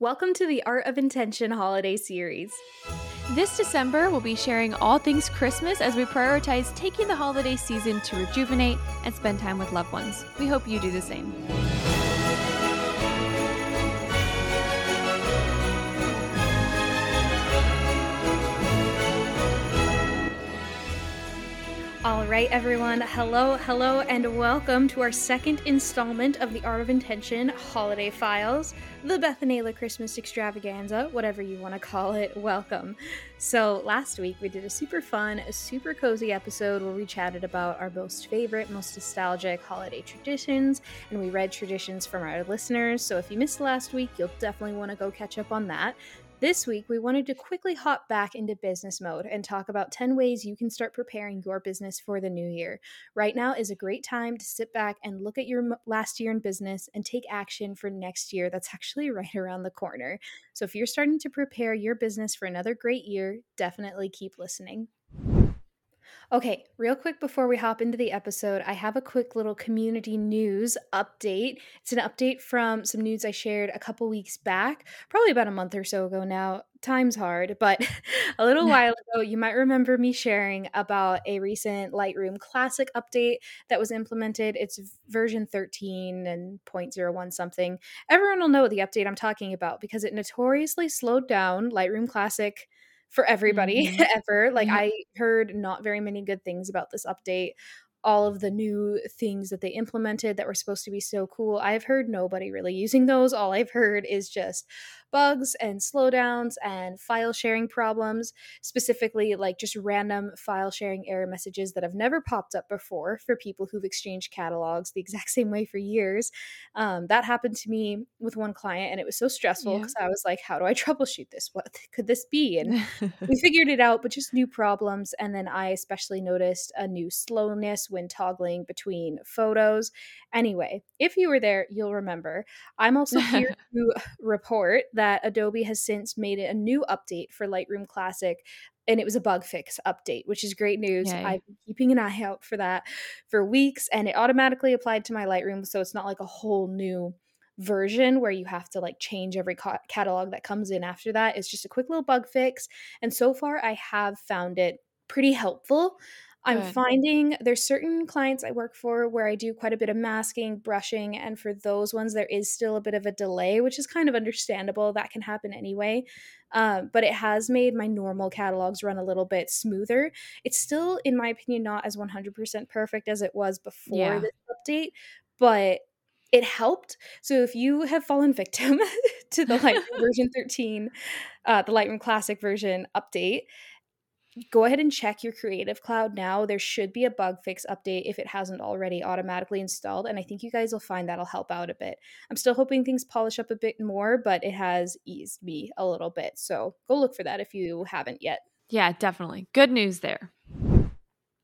Welcome to the Art of Intention holiday series. This December, we'll be sharing all things Christmas as we prioritize taking the holiday season to rejuvenate and spend time with loved ones. We hope you do the same. All right, everyone. Hello, hello, and welcome to our second installment of the Art of Intention Holiday Files, the Beth and Ayla Christmas Extravaganza, whatever you want to call it. Welcome. So, last week we did a super fun, super cozy episode where we chatted about our most favorite, most nostalgic holiday traditions, and we read traditions from our listeners. So, if you missed last week, you'll definitely want to go catch up on that. This week, we wanted to quickly hop back into business mode and talk about 10 ways you can start preparing your business for the new year. Right now is a great time to sit back and look at your last year in business and take action for next year that's actually right around the corner. So, if you're starting to prepare your business for another great year, definitely keep listening. Okay, real quick before we hop into the episode, I have a quick little community news update. It's an update from some news I shared a couple weeks back, probably about a month or so ago now. Time's hard, but a little while ago, you might remember me sharing about a recent Lightroom Classic update that was implemented. It's version 13 and 0.01 something. Everyone will know the update I'm talking about because it notoriously slowed down Lightroom Classic for everybody mm-hmm. ever. Like I heard not very many good things about this update. All of the new things that they implemented that were supposed to be so cool. I've heard nobody really using those. All I've heard is just, bugs and slowdowns and file sharing problems, specifically like just random file sharing error messages that have never popped up before for people who've exchanged catalogs the exact same way for years. Um, that happened to me with one client and it was so stressful because yeah. I was like, how do I troubleshoot this? What could this be? And we figured it out, but just new problems. And then I especially noticed a new slowness when toggling between photos. Anyway, if you were there, you'll remember. I'm also here to report that Adobe has since made it a new update for Lightroom Classic and it was a bug fix update, which is great news. Yay. I've been keeping an eye out for that for weeks and it automatically applied to my Lightroom. So it's not like a whole new version where you have to like change every ca- catalog that comes in after that. It's just a quick little bug fix. And so far, I have found it pretty helpful. I'm Good. finding there's certain clients I work for where I do quite a bit of masking, brushing, and for those ones there is still a bit of a delay, which is kind of understandable. That can happen anyway. Um, but it has made my normal catalogs run a little bit smoother. It's still, in my opinion, not as 100% perfect as it was before yeah. this update, but it helped. So if you have fallen victim to the Lightroom version 13, uh, the Lightroom Classic version update, go ahead and check your Creative Cloud now. There should be a bug fix update if it hasn't already automatically installed. And I think you guys will find that'll help out a bit. I'm still hoping things polish up a bit more, but it has eased me a little bit. So go look for that if you haven't yet. Yeah, definitely. Good news there.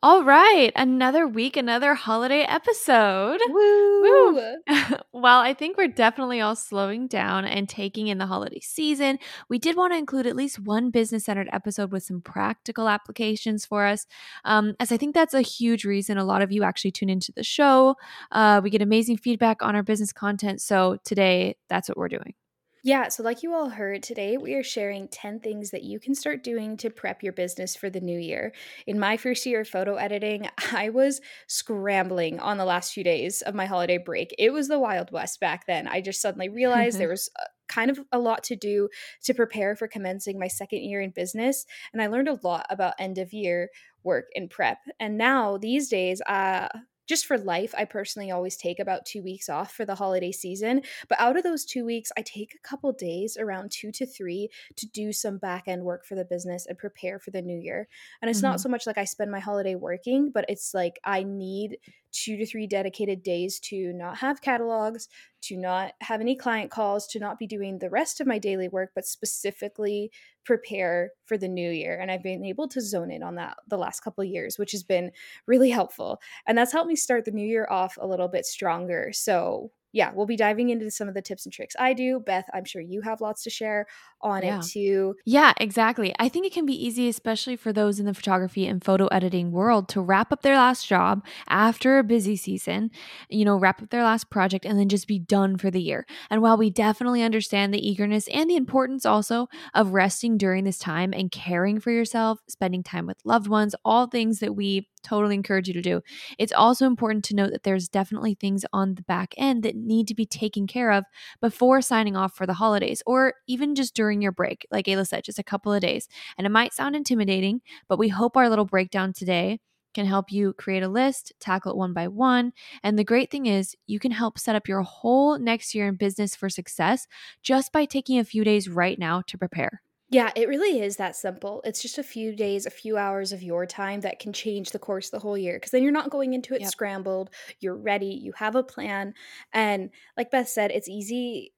All right, another week, another holiday episode. Woo! Woo. While I think we're definitely all slowing down and taking in the holiday season, we did want to include at least one business centered episode with some practical applications for us, um, as I think that's a huge reason a lot of you actually tune into the show. Uh, we get amazing feedback on our business content. So today, that's what we're doing. Yeah, so like you all heard, today we are sharing 10 things that you can start doing to prep your business for the new year. In my first year of photo editing, I was scrambling on the last few days of my holiday break. It was the Wild West back then. I just suddenly realized there was kind of a lot to do to prepare for commencing my second year in business. And I learned a lot about end of year work and prep. And now these days, uh, just for life, I personally always take about two weeks off for the holiday season. But out of those two weeks, I take a couple days, around two to three, to do some back end work for the business and prepare for the new year. And it's mm-hmm. not so much like I spend my holiday working, but it's like I need two to three dedicated days to not have catalogs, to not have any client calls, to not be doing the rest of my daily work, but specifically prepare for the new year. And I've been able to zone in on that the last couple years, which has been really helpful. And that's helped me start the new year off a little bit stronger. So yeah, we'll be diving into some of the tips and tricks I do. Beth, I'm sure you have lots to share on yeah. it too. Yeah, exactly. I think it can be easy, especially for those in the photography and photo editing world, to wrap up their last job after a busy season, you know, wrap up their last project and then just be done for the year. And while we definitely understand the eagerness and the importance also of resting during this time and caring for yourself, spending time with loved ones, all things that we totally encourage you to do. It's also important to note that there's definitely things on the back end that need to be taken care of before signing off for the holidays or even just during your break. Like Ayla said, just a couple of days. And it might sound intimidating, but we hope our little breakdown today can help you create a list, tackle it one by one. And the great thing is, you can help set up your whole next year in business for success just by taking a few days right now to prepare. Yeah, it really is that simple. It's just a few days, a few hours of your time that can change the course the whole year. Because then you're not going into it yep. scrambled. You're ready. You have a plan. And like Beth said, it's easy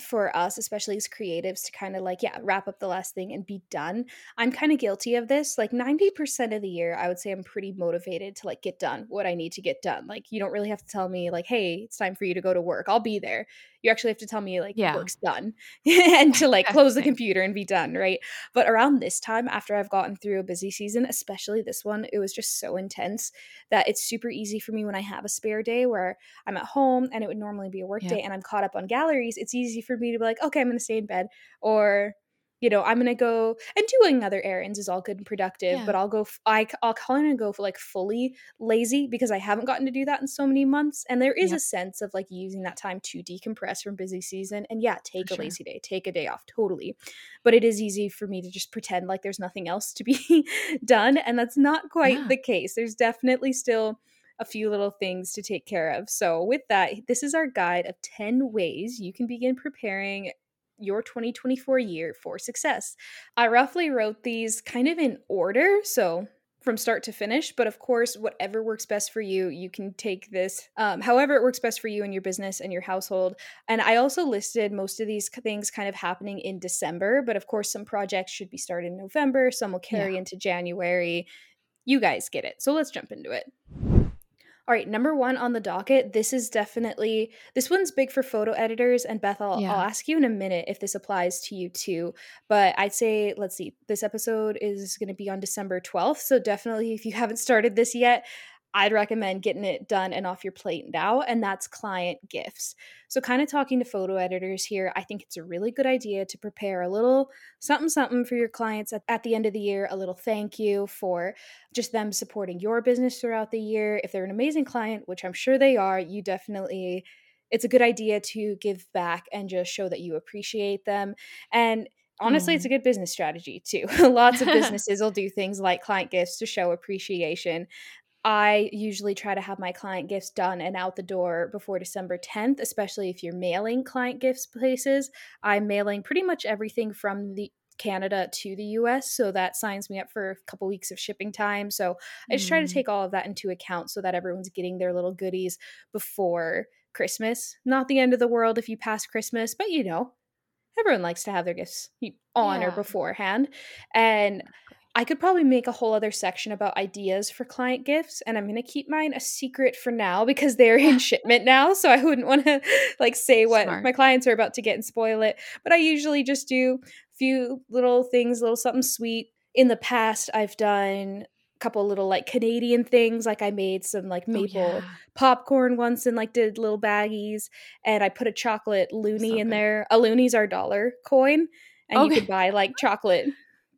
for us, especially as creatives, to kind of like, yeah, wrap up the last thing and be done. I'm kind of guilty of this. Like 90% of the year, I would say I'm pretty motivated to like get done what I need to get done. Like, you don't really have to tell me, like, hey, it's time for you to go to work. I'll be there you actually have to tell me like yeah. work's done and to like close the computer and be done right but around this time after i've gotten through a busy season especially this one it was just so intense that it's super easy for me when i have a spare day where i'm at home and it would normally be a work yeah. day and i'm caught up on galleries it's easy for me to be like okay i'm going to stay in bed or you know, I'm gonna go and doing other errands is all good and productive, yeah. but I'll go, I, I'll kind of go for like fully lazy because I haven't gotten to do that in so many months. And there is yep. a sense of like using that time to decompress from busy season. And yeah, take for a sure. lazy day, take a day off, totally. But it is easy for me to just pretend like there's nothing else to be done. And that's not quite yeah. the case. There's definitely still a few little things to take care of. So, with that, this is our guide of 10 ways you can begin preparing your 2024 year for success. I roughly wrote these kind of in order, so from start to finish. But of course, whatever works best for you, you can take this um, however it works best for you and your business and your household. And I also listed most of these things kind of happening in December, but of course, some projects should be started in November, some will carry yeah. into January. You guys get it. So let's jump into it. All right, number one on the docket. This is definitely this one's big for photo editors. And Beth, I'll, yeah. I'll ask you in a minute if this applies to you too. But I'd say, let's see, this episode is going to be on December 12th. So definitely, if you haven't started this yet, I'd recommend getting it done and off your plate now, and that's client gifts. So, kind of talking to photo editors here, I think it's a really good idea to prepare a little something something for your clients at, at the end of the year, a little thank you for just them supporting your business throughout the year. If they're an amazing client, which I'm sure they are, you definitely, it's a good idea to give back and just show that you appreciate them. And honestly, it's a mm-hmm. good business strategy too. Lots of businesses will do things like client gifts to show appreciation. I usually try to have my client gifts done and out the door before December 10th, especially if you're mailing client gifts places. I'm mailing pretty much everything from the Canada to the US, so that signs me up for a couple weeks of shipping time. So I just try to mm. take all of that into account so that everyone's getting their little goodies before Christmas. Not the end of the world if you pass Christmas, but you know, everyone likes to have their gifts on yeah. or beforehand. And I could probably make a whole other section about ideas for client gifts, and I'm going to keep mine a secret for now because they're in shipment now. So I wouldn't want to like say what Smart. my clients are about to get and spoil it. But I usually just do a few little things, a little something sweet. In the past, I've done a couple little like Canadian things. Like I made some like oh, maple oh, yeah. popcorn once and like did little baggies, and I put a chocolate loonie so in there. A loonie's our dollar coin, and okay. you could buy like chocolate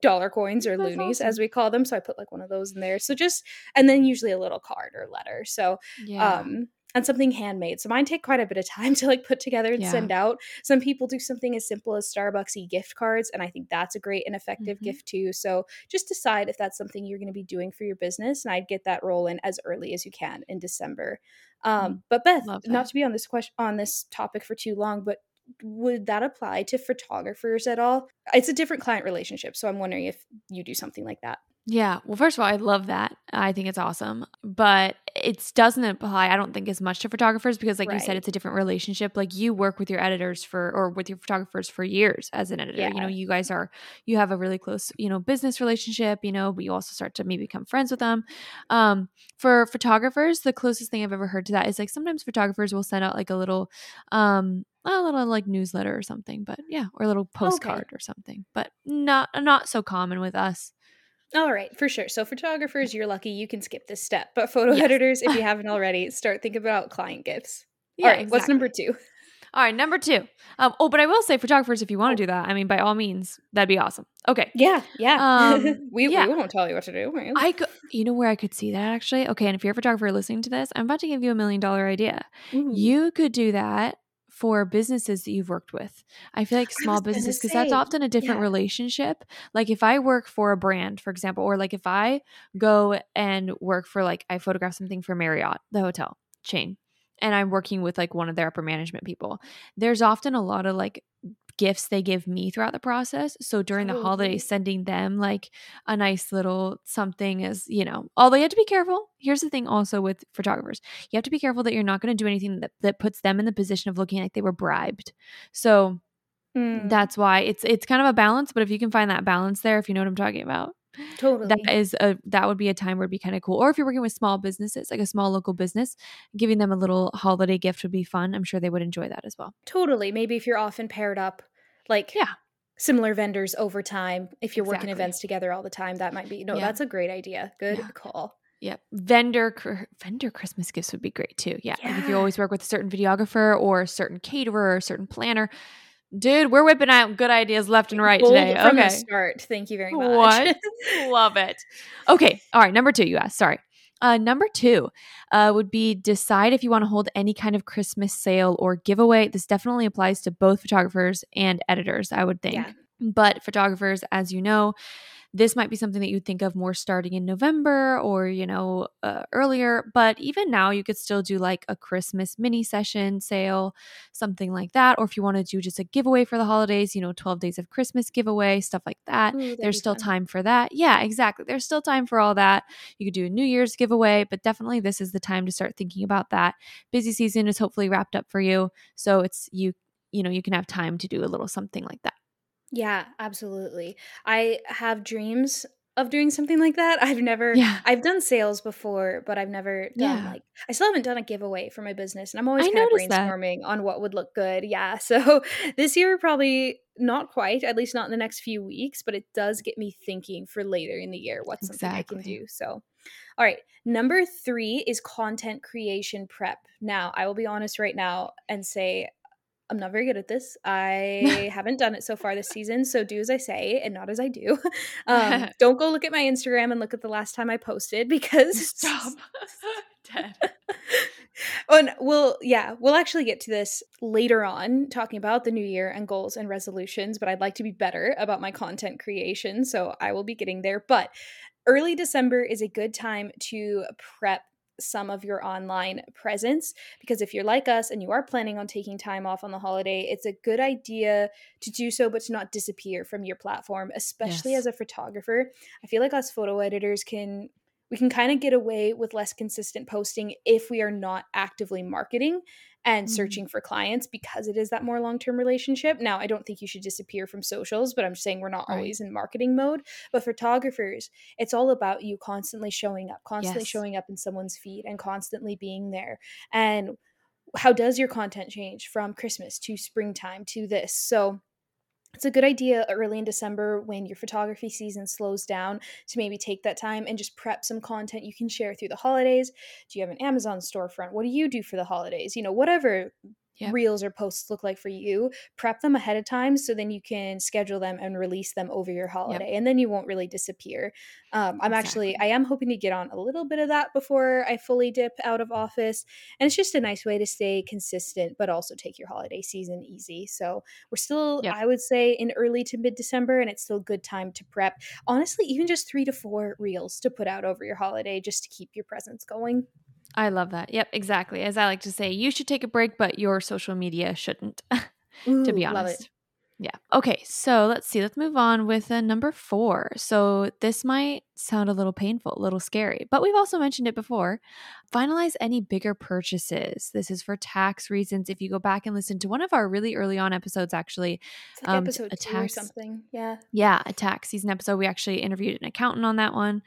dollar coins or loonies awesome. as we call them so i put like one of those in there so just and then usually a little card or letter so yeah. um and something handmade so mine take quite a bit of time to like put together and yeah. send out some people do something as simple as starbucksy gift cards and i think that's a great and effective mm-hmm. gift too so just decide if that's something you're going to be doing for your business and i'd get that rolling as early as you can in december um, mm. but beth not to be on this question on this topic for too long but would that apply to photographers at all? It's a different client relationship, so I'm wondering if you do something like that. Yeah. Well, first of all, I love that. I think it's awesome. But it doesn't apply, I don't think, as much to photographers because, like right. you said, it's a different relationship. Like you work with your editors for, or with your photographers for years as an editor. Yeah. You know, you guys are, you have a really close, you know, business relationship, you know, but you also start to maybe become friends with them. Um, for photographers, the closest thing I've ever heard to that is like sometimes photographers will send out like a little, um, a little like newsletter or something, but yeah, or a little postcard okay. or something, but not not so common with us. All right, for sure. So photographers, you're lucky you can skip this step. But photo yes. editors, if you haven't already, start thinking about client gifts. Yeah, all right, exactly. what's number two? All right, number two. Um, oh, but I will say, photographers, if you want to oh. do that, I mean, by all means, that'd be awesome. Okay. Yeah, yeah. Um, we, yeah. we won't tell you what to do. I could, you know where I could see that actually? Okay, and if you're a photographer listening to this, I'm about to give you a million dollar idea. Ooh. You could do that for businesses that you've worked with. I feel like small businesses, because that's often a different yeah. relationship. Like if I work for a brand, for example, or like if I go and work for like I photograph something for Marriott, the hotel chain, and I'm working with like one of their upper management people, there's often a lot of like gifts they give me throughout the process. So during the holidays, sending them like a nice little something is, you know, although you have to be careful. Here's the thing also with photographers you have to be careful that you're not going to do anything that, that puts them in the position of looking like they were bribed. So mm. that's why it's it's kind of a balance, but if you can find that balance there, if you know what I'm talking about. Totally. That is a that would be a time where it'd be kind of cool. Or if you're working with small businesses, like a small local business, giving them a little holiday gift would be fun. I'm sure they would enjoy that as well. Totally. Maybe if you're often paired up, like yeah, similar vendors over time. If you're exactly. working events together all the time, that might be no. Yeah. That's a great idea. Good yeah. call. Yep. Vendor vendor Christmas gifts would be great too. Yeah. yeah. Like if you always work with a certain videographer or a certain caterer or a certain planner, Dude, we're whipping out good ideas left and right Bold today. From okay. start. Thank you very much. What? Love it. Okay. All right. Number two, you asked. Sorry. Uh, number two uh, would be decide if you want to hold any kind of Christmas sale or giveaway. This definitely applies to both photographers and editors, I would think. Yeah. But photographers, as you know, this might be something that you think of more starting in November or, you know, uh, earlier. But even now, you could still do like a Christmas mini session sale, something like that. Or if you want to do just a giveaway for the holidays, you know, 12 days of Christmas giveaway, stuff like that. Ooh, There's still fun. time for that. Yeah, exactly. There's still time for all that. You could do a New Year's giveaway, but definitely this is the time to start thinking about that. Busy season is hopefully wrapped up for you. So it's you, you know, you can have time to do a little something like that. Yeah, absolutely. I have dreams of doing something like that. I've never Yeah. I've done sales before, but I've never done Yeah. like I still haven't done a giveaway for my business and I'm always kind of that. brainstorming on what would look good. Yeah. So this year probably not quite, at least not in the next few weeks, but it does get me thinking for later in the year what's something I can do. So all right, number 3 is content creation prep. Now, I will be honest right now and say I'm not very good at this. I haven't done it so far this season. So do as I say and not as I do. Um, don't go look at my Instagram and look at the last time I posted because stop. Dead. and we'll yeah we'll actually get to this later on talking about the new year and goals and resolutions but i'd like to be better about my content creation so i will be getting there but early december is a good time to prep some of your online presence because if you're like us and you are planning on taking time off on the holiday it's a good idea to do so but to not disappear from your platform especially yes. as a photographer i feel like us photo editors can we can kind of get away with less consistent posting if we are not actively marketing and mm-hmm. searching for clients because it is that more long-term relationship. Now, I don't think you should disappear from socials, but I'm saying we're not right. always in marketing mode. But photographers, it's all about you constantly showing up, constantly yes. showing up in someone's feed and constantly being there. And how does your content change from Christmas to springtime to this? So it's a good idea early in December when your photography season slows down to maybe take that time and just prep some content you can share through the holidays. Do you have an Amazon storefront? What do you do for the holidays? You know, whatever yep. reels or posts look like for you prep them ahead of time so then you can schedule them and release them over your holiday yep. and then you won't really disappear um, i'm exactly. actually i am hoping to get on a little bit of that before i fully dip out of office and it's just a nice way to stay consistent but also take your holiday season easy so we're still yep. i would say in early to mid december and it's still good time to prep honestly even just three to four reels to put out over your holiday just to keep your presence going I love that. Yep, exactly. As I like to say, you should take a break, but your social media shouldn't, Ooh, to be honest. Yeah. Okay. So let's see. Let's move on with uh, number four. So this might sound a little painful, a little scary. But we've also mentioned it before. Finalize any bigger purchases. This is for tax reasons. If you go back and listen to one of our really early on episodes, actually, like um, episode a tax, or something. Yeah. Yeah, a tax season episode. We actually interviewed an accountant on that one.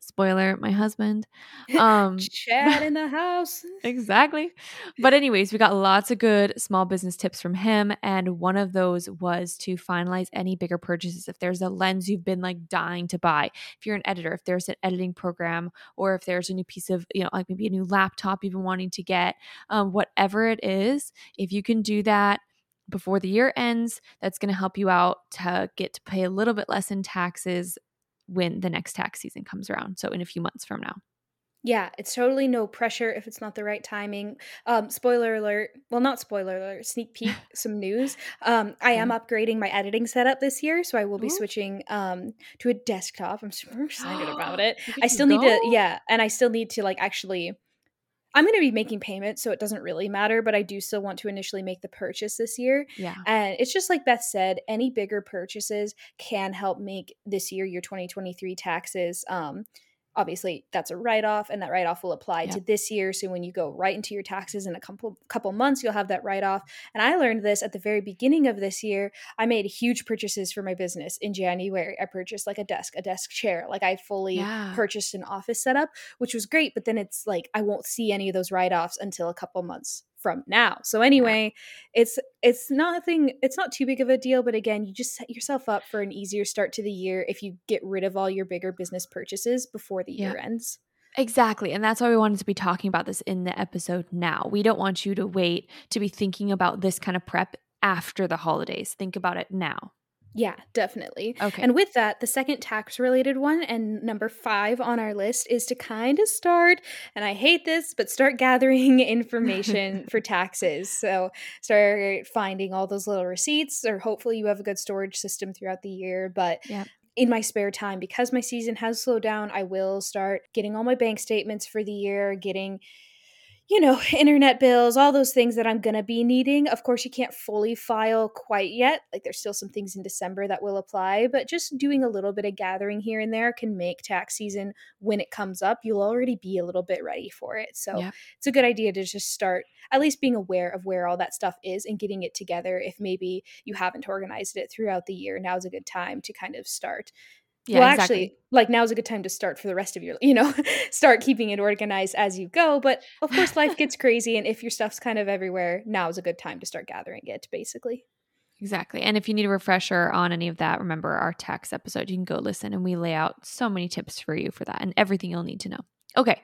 Spoiler, my husband. Um Chad in the house. exactly. But anyways, we got lots of good small business tips from him. And one of those was to finalize any bigger purchases. If there's a lens you've been like dying to buy, if you're an editor, if there's an editing program, or if there's a new piece of, you know, like maybe a new laptop you've been wanting to get, um, whatever it is, if you can do that before the year ends, that's going to help you out to get to pay a little bit less in taxes when the next tax season comes around. So, in a few months from now. Yeah, it's totally no pressure if it's not the right timing. Um, spoiler alert. Well, not spoiler alert, sneak peek, some news. Um, I am upgrading my editing setup this year, so I will be Ooh. switching um, to a desktop. I'm super excited about it. I still need to, yeah, and I still need to like actually. I'm going to be making payments, so it doesn't really matter, but I do still want to initially make the purchase this year. Yeah. And it's just like Beth said, any bigger purchases can help make this year, your 2023 taxes, um, obviously that's a write-off and that write-off will apply to this year. So when you go right into your taxes in a couple couple months you'll have that write-off. And i learned this at the very beginning of this year. I made huge purchases for my business in january. I purchased like a desk a desk chair. Like i fully yeah. purchased an office setup which was great but then it's like i won't see any of those write-offs until a couple months from now. So anyway, it's it's nothing it's not too big of a deal, but again, you just set yourself up for an easier start to the year if you get rid of all your bigger business purchases before the yeah. year ends. Exactly. And that's why we wanted to be talking about this in the episode now. We don't want you to wait to be thinking about this kind of prep after the holidays. Think about it now. Yeah, definitely. Okay. And with that, the second tax related one and number five on our list is to kind of start, and I hate this, but start gathering information for taxes. So start finding all those little receipts, or hopefully you have a good storage system throughout the year. But yep in my spare time because my season has slowed down i will start getting all my bank statements for the year getting you know, internet bills, all those things that I'm going to be needing. Of course, you can't fully file quite yet. Like, there's still some things in December that will apply, but just doing a little bit of gathering here and there can make tax season when it comes up. You'll already be a little bit ready for it. So, yeah. it's a good idea to just start at least being aware of where all that stuff is and getting it together. If maybe you haven't organized it throughout the year, now's a good time to kind of start yeah, well, exactly. actually, like now's a good time to start for the rest of your, you know, start keeping it organized as you go. But of course, life gets crazy. And if your stuff's kind of everywhere, now's a good time to start gathering it, basically. Exactly. And if you need a refresher on any of that, remember our tax episode. You can go listen and we lay out so many tips for you for that and everything you'll need to know. Okay.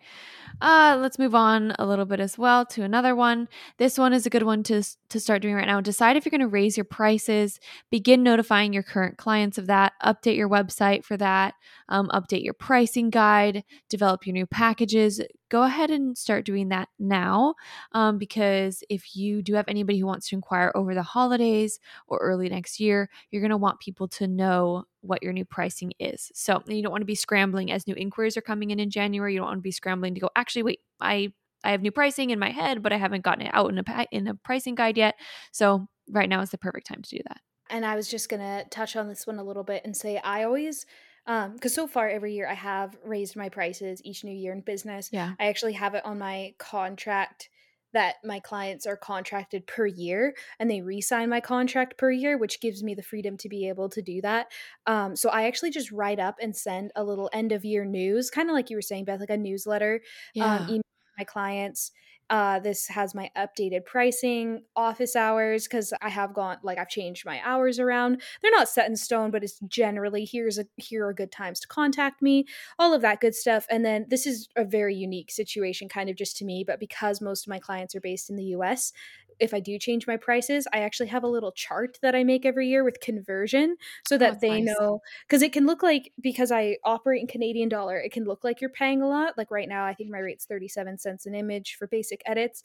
Uh, let's move on a little bit as well to another one. This one is a good one to, to start doing right now. Decide if you're going to raise your prices, begin notifying your current clients of that, update your website for that, um, update your pricing guide, develop your new packages. Go ahead and start doing that now um, because if you do have anybody who wants to inquire over the holidays or early next year, you're going to want people to know what your new pricing is. So you don't want to be scrambling as new inquiries are coming in in January. You don't want to be scrambling to go, actually, wait, I I have new pricing in my head, but I haven't gotten it out in a in a pricing guide yet. So right now is the perfect time to do that. And I was just gonna touch on this one a little bit and say I always um because so far every year I have raised my prices each new year in business. Yeah. I actually have it on my contract that my clients are contracted per year and they re-sign my contract per year which gives me the freedom to be able to do that um, so i actually just write up and send a little end of year news kind of like you were saying beth like a newsletter um, yeah. um, email my clients uh, this has my updated pricing, office hours, because I have gone like I've changed my hours around. They're not set in stone, but it's generally here's a here are good times to contact me, all of that good stuff. And then this is a very unique situation, kind of just to me, but because most of my clients are based in the US, if I do change my prices, I actually have a little chart that I make every year with conversion so oh, that oh, they nice. know because it can look like because I operate in Canadian dollar, it can look like you're paying a lot. Like right now, I think my rate's 37 cents an image for basic edits.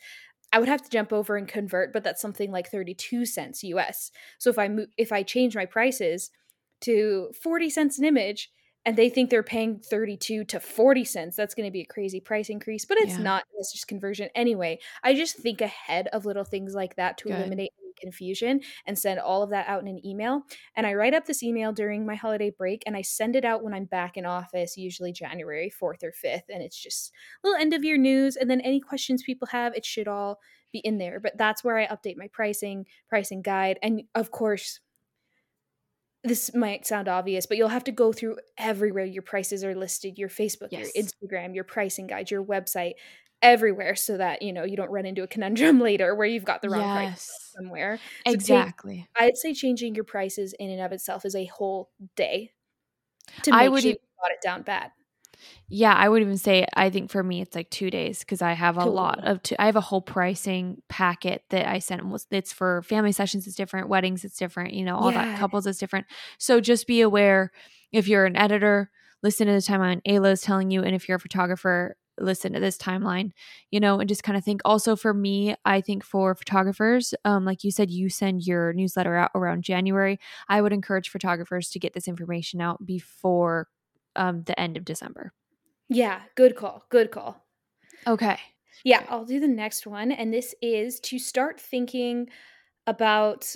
I would have to jump over and convert, but that's something like 32 cents US. So if I move if I change my prices to 40 cents an image, and they think they're paying 32 to 40 cents that's going to be a crazy price increase but it's yeah. not it's just conversion anyway i just think ahead of little things like that to Good. eliminate confusion and send all of that out in an email. And I write up this email during my holiday break and I send it out when I'm back in office, usually January 4th or 5th. And it's just a little end of year news. And then any questions people have, it should all be in there. But that's where I update my pricing, pricing guide. And of course, this might sound obvious, but you'll have to go through everywhere your prices are listed your Facebook, yes. your Instagram, your pricing guide, your website, everywhere so that you know you don't run into a conundrum later where you've got the wrong yes. price somewhere. So exactly. I'd say changing your prices in and of itself is a whole day to make I would sure you got it down bad. Yeah, I would even say I think for me it's like two days because I have a cool. lot of I have a whole pricing packet that I sent. It's for family sessions, it's different. Weddings, it's different. You know, all yeah. that couples, is different. So just be aware if you're an editor, listen to the timeline Ayla is telling you, and if you're a photographer, listen to this timeline. You know, and just kind of think. Also for me, I think for photographers, um, like you said, you send your newsletter out around January. I would encourage photographers to get this information out before um, the end of December. Yeah, good call. Good call. Okay. Yeah, I'll do the next one. And this is to start thinking about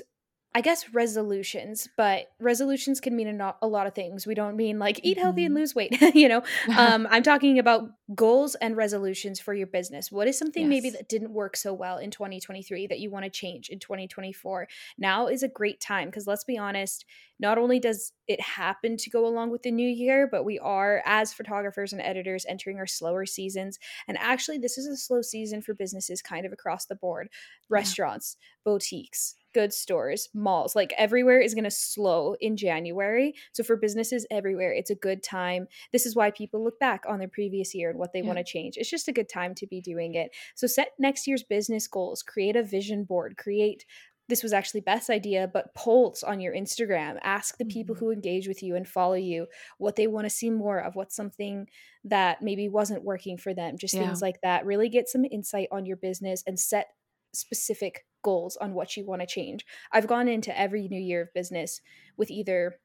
I guess resolutions, but resolutions can mean a, a lot of things. We don't mean like eat healthy and mm-hmm. lose weight, you know. Um, I'm talking about goals and resolutions for your business. What is something yes. maybe that didn't work so well in 2023 that you want to change in 2024? Now is a great time because let's be honest, not only does it happen to go along with the new year, but we are, as photographers and editors, entering our slower seasons. And actually, this is a slow season for businesses kind of across the board restaurants, yeah. boutiques, goods stores, malls, like everywhere is going to slow in January. So for businesses everywhere, it's a good time. This is why people look back on their previous year and what they yeah. want to change. It's just a good time to be doing it. So set next year's business goals, create a vision board, create this was actually Beth's idea, but polls on your Instagram. Ask the people mm-hmm. who engage with you and follow you what they want to see more of, what's something that maybe wasn't working for them, just yeah. things like that. Really get some insight on your business and set specific goals on what you want to change. I've gone into every new year of business with either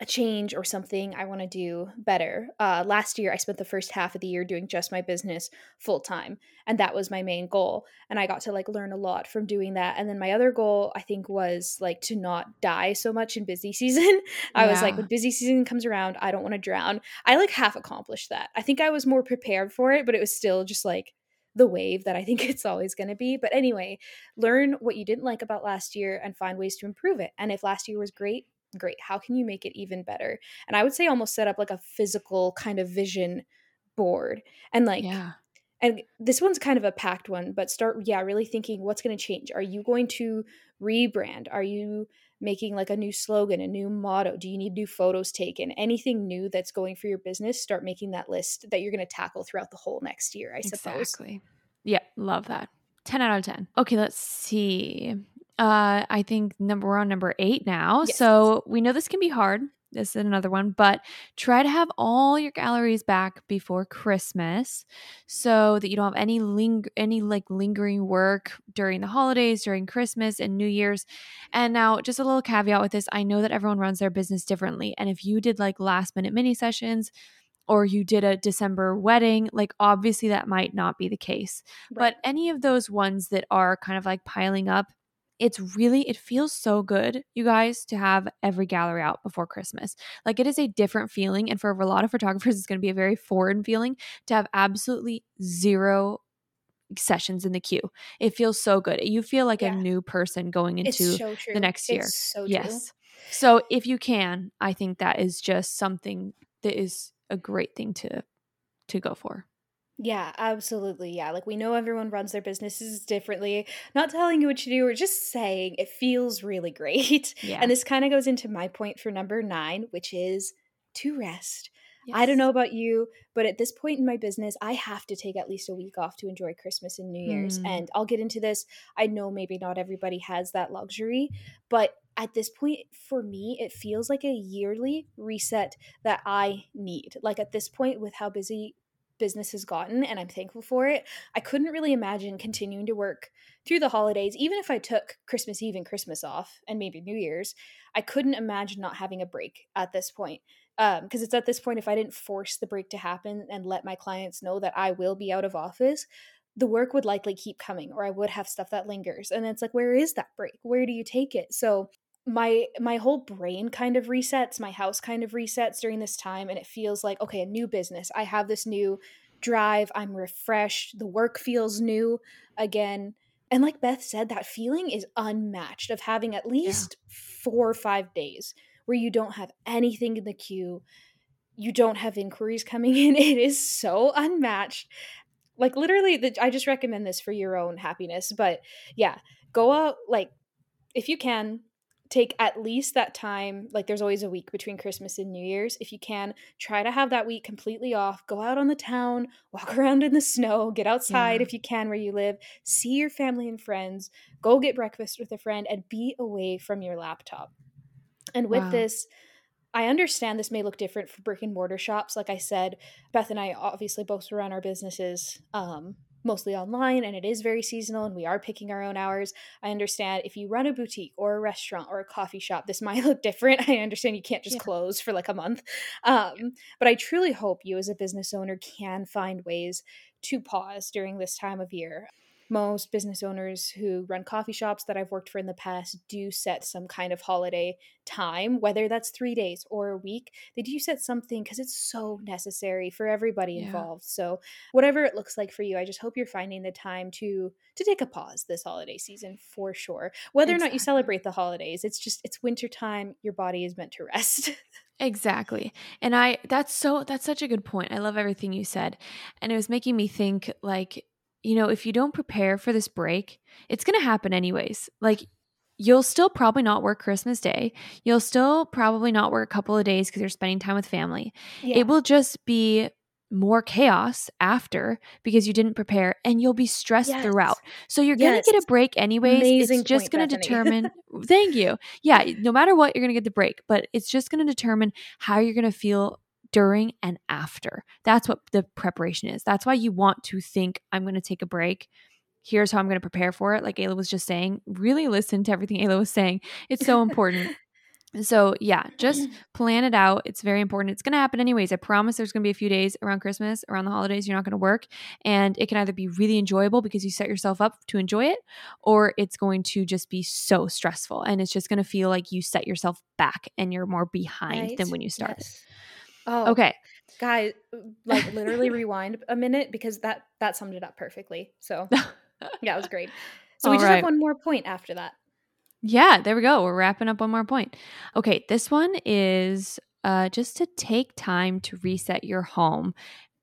a change or something I want to do better. Uh, last year, I spent the first half of the year doing just my business full time, and that was my main goal. And I got to like learn a lot from doing that. And then my other goal, I think, was like to not die so much in busy season. I yeah. was like, when busy season comes around, I don't want to drown. I like half accomplished that. I think I was more prepared for it, but it was still just like the wave that I think it's always going to be. But anyway, learn what you didn't like about last year and find ways to improve it. And if last year was great, great. How can you make it even better? And I would say almost set up like a physical kind of vision board and like yeah and this one's kind of a packed one but start yeah really thinking what's going to change are you going to rebrand are you making like a new slogan a new motto do you need new photos taken? Anything new that's going for your business start making that list that you're going to tackle throughout the whole next year i suppose. Exactly. Yeah love that. 10 out of 10 okay let's see. Uh i think number we're on number eight now yes. so we know this can be hard this is another one, but try to have all your galleries back before Christmas so that you don't have any ling- any like lingering work during the holidays, during Christmas and New Year's. And now just a little caveat with this, I know that everyone runs their business differently and if you did like last minute mini sessions or you did a December wedding, like obviously that might not be the case. Right. But any of those ones that are kind of like piling up it's really it feels so good you guys to have every gallery out before christmas. Like it is a different feeling and for a lot of photographers it's going to be a very foreign feeling to have absolutely zero sessions in the queue. It feels so good. You feel like yeah. a new person going into so the next year. So yes. So if you can i think that is just something that is a great thing to to go for yeah, absolutely. Yeah. Like we know everyone runs their businesses differently. Not telling you what to do, we're just saying it feels really great. Yeah. And this kind of goes into my point for number nine, which is to rest. Yes. I don't know about you, but at this point in my business, I have to take at least a week off to enjoy Christmas and New Year's. Mm. And I'll get into this. I know maybe not everybody has that luxury, but at this point, for me, it feels like a yearly reset that I need. Like at this point, with how busy business has gotten and I'm thankful for it. I couldn't really imagine continuing to work through the holidays even if I took Christmas Eve and Christmas off and maybe New Year's. I couldn't imagine not having a break at this point. Um because it's at this point if I didn't force the break to happen and let my clients know that I will be out of office, the work would likely keep coming or I would have stuff that lingers. And it's like, where is that break? Where do you take it? So my my whole brain kind of resets, my house kind of resets during this time and it feels like, okay, a new business. I have this new drive, I'm refreshed, the work feels new again. And like Beth said, that feeling is unmatched of having at least yeah. four or five days where you don't have anything in the queue, you don't have inquiries coming in. It is so unmatched like literally the, i just recommend this for your own happiness but yeah go out like if you can take at least that time like there's always a week between christmas and new year's if you can try to have that week completely off go out on the town walk around in the snow get outside yeah. if you can where you live see your family and friends go get breakfast with a friend and be away from your laptop and with wow. this I understand this may look different for brick and mortar shops. Like I said, Beth and I obviously both run our businesses um, mostly online and it is very seasonal and we are picking our own hours. I understand if you run a boutique or a restaurant or a coffee shop, this might look different. I understand you can't just yeah. close for like a month. Um, but I truly hope you as a business owner can find ways to pause during this time of year most business owners who run coffee shops that I've worked for in the past do set some kind of holiday time, whether that's three days or a week. They do set something because it's so necessary for everybody yeah. involved. So whatever it looks like for you, I just hope you're finding the time to to take a pause this holiday season for sure. Whether exactly. or not you celebrate the holidays, it's just it's winter time. Your body is meant to rest. Exactly. And I that's so that's such a good point. I love everything you said. And it was making me think like you know, if you don't prepare for this break, it's going to happen anyways. Like, you'll still probably not work Christmas Day. You'll still probably not work a couple of days because you're spending time with family. Yeah. It will just be more chaos after because you didn't prepare and you'll be stressed yes. throughout. So you're yes. going to get a break anyways. Amazing it's just going to determine Thank you. Yeah, no matter what you're going to get the break, but it's just going to determine how you're going to feel during and after. That's what the preparation is. That's why you want to think, I'm going to take a break. Here's how I'm going to prepare for it. Like Ayla was just saying, really listen to everything Ayla was saying. It's so important. so, yeah, just plan it out. It's very important. It's going to happen anyways. I promise there's going to be a few days around Christmas, around the holidays, you're not going to work. And it can either be really enjoyable because you set yourself up to enjoy it, or it's going to just be so stressful. And it's just going to feel like you set yourself back and you're more behind right? than when you started. Yes. Oh, okay. Guys, like literally rewind a minute because that that summed it up perfectly. So, yeah, it was great. So we just right. have one more point after that. Yeah, there we go. We're wrapping up one more point. Okay, this one is uh, just to take time to reset your home.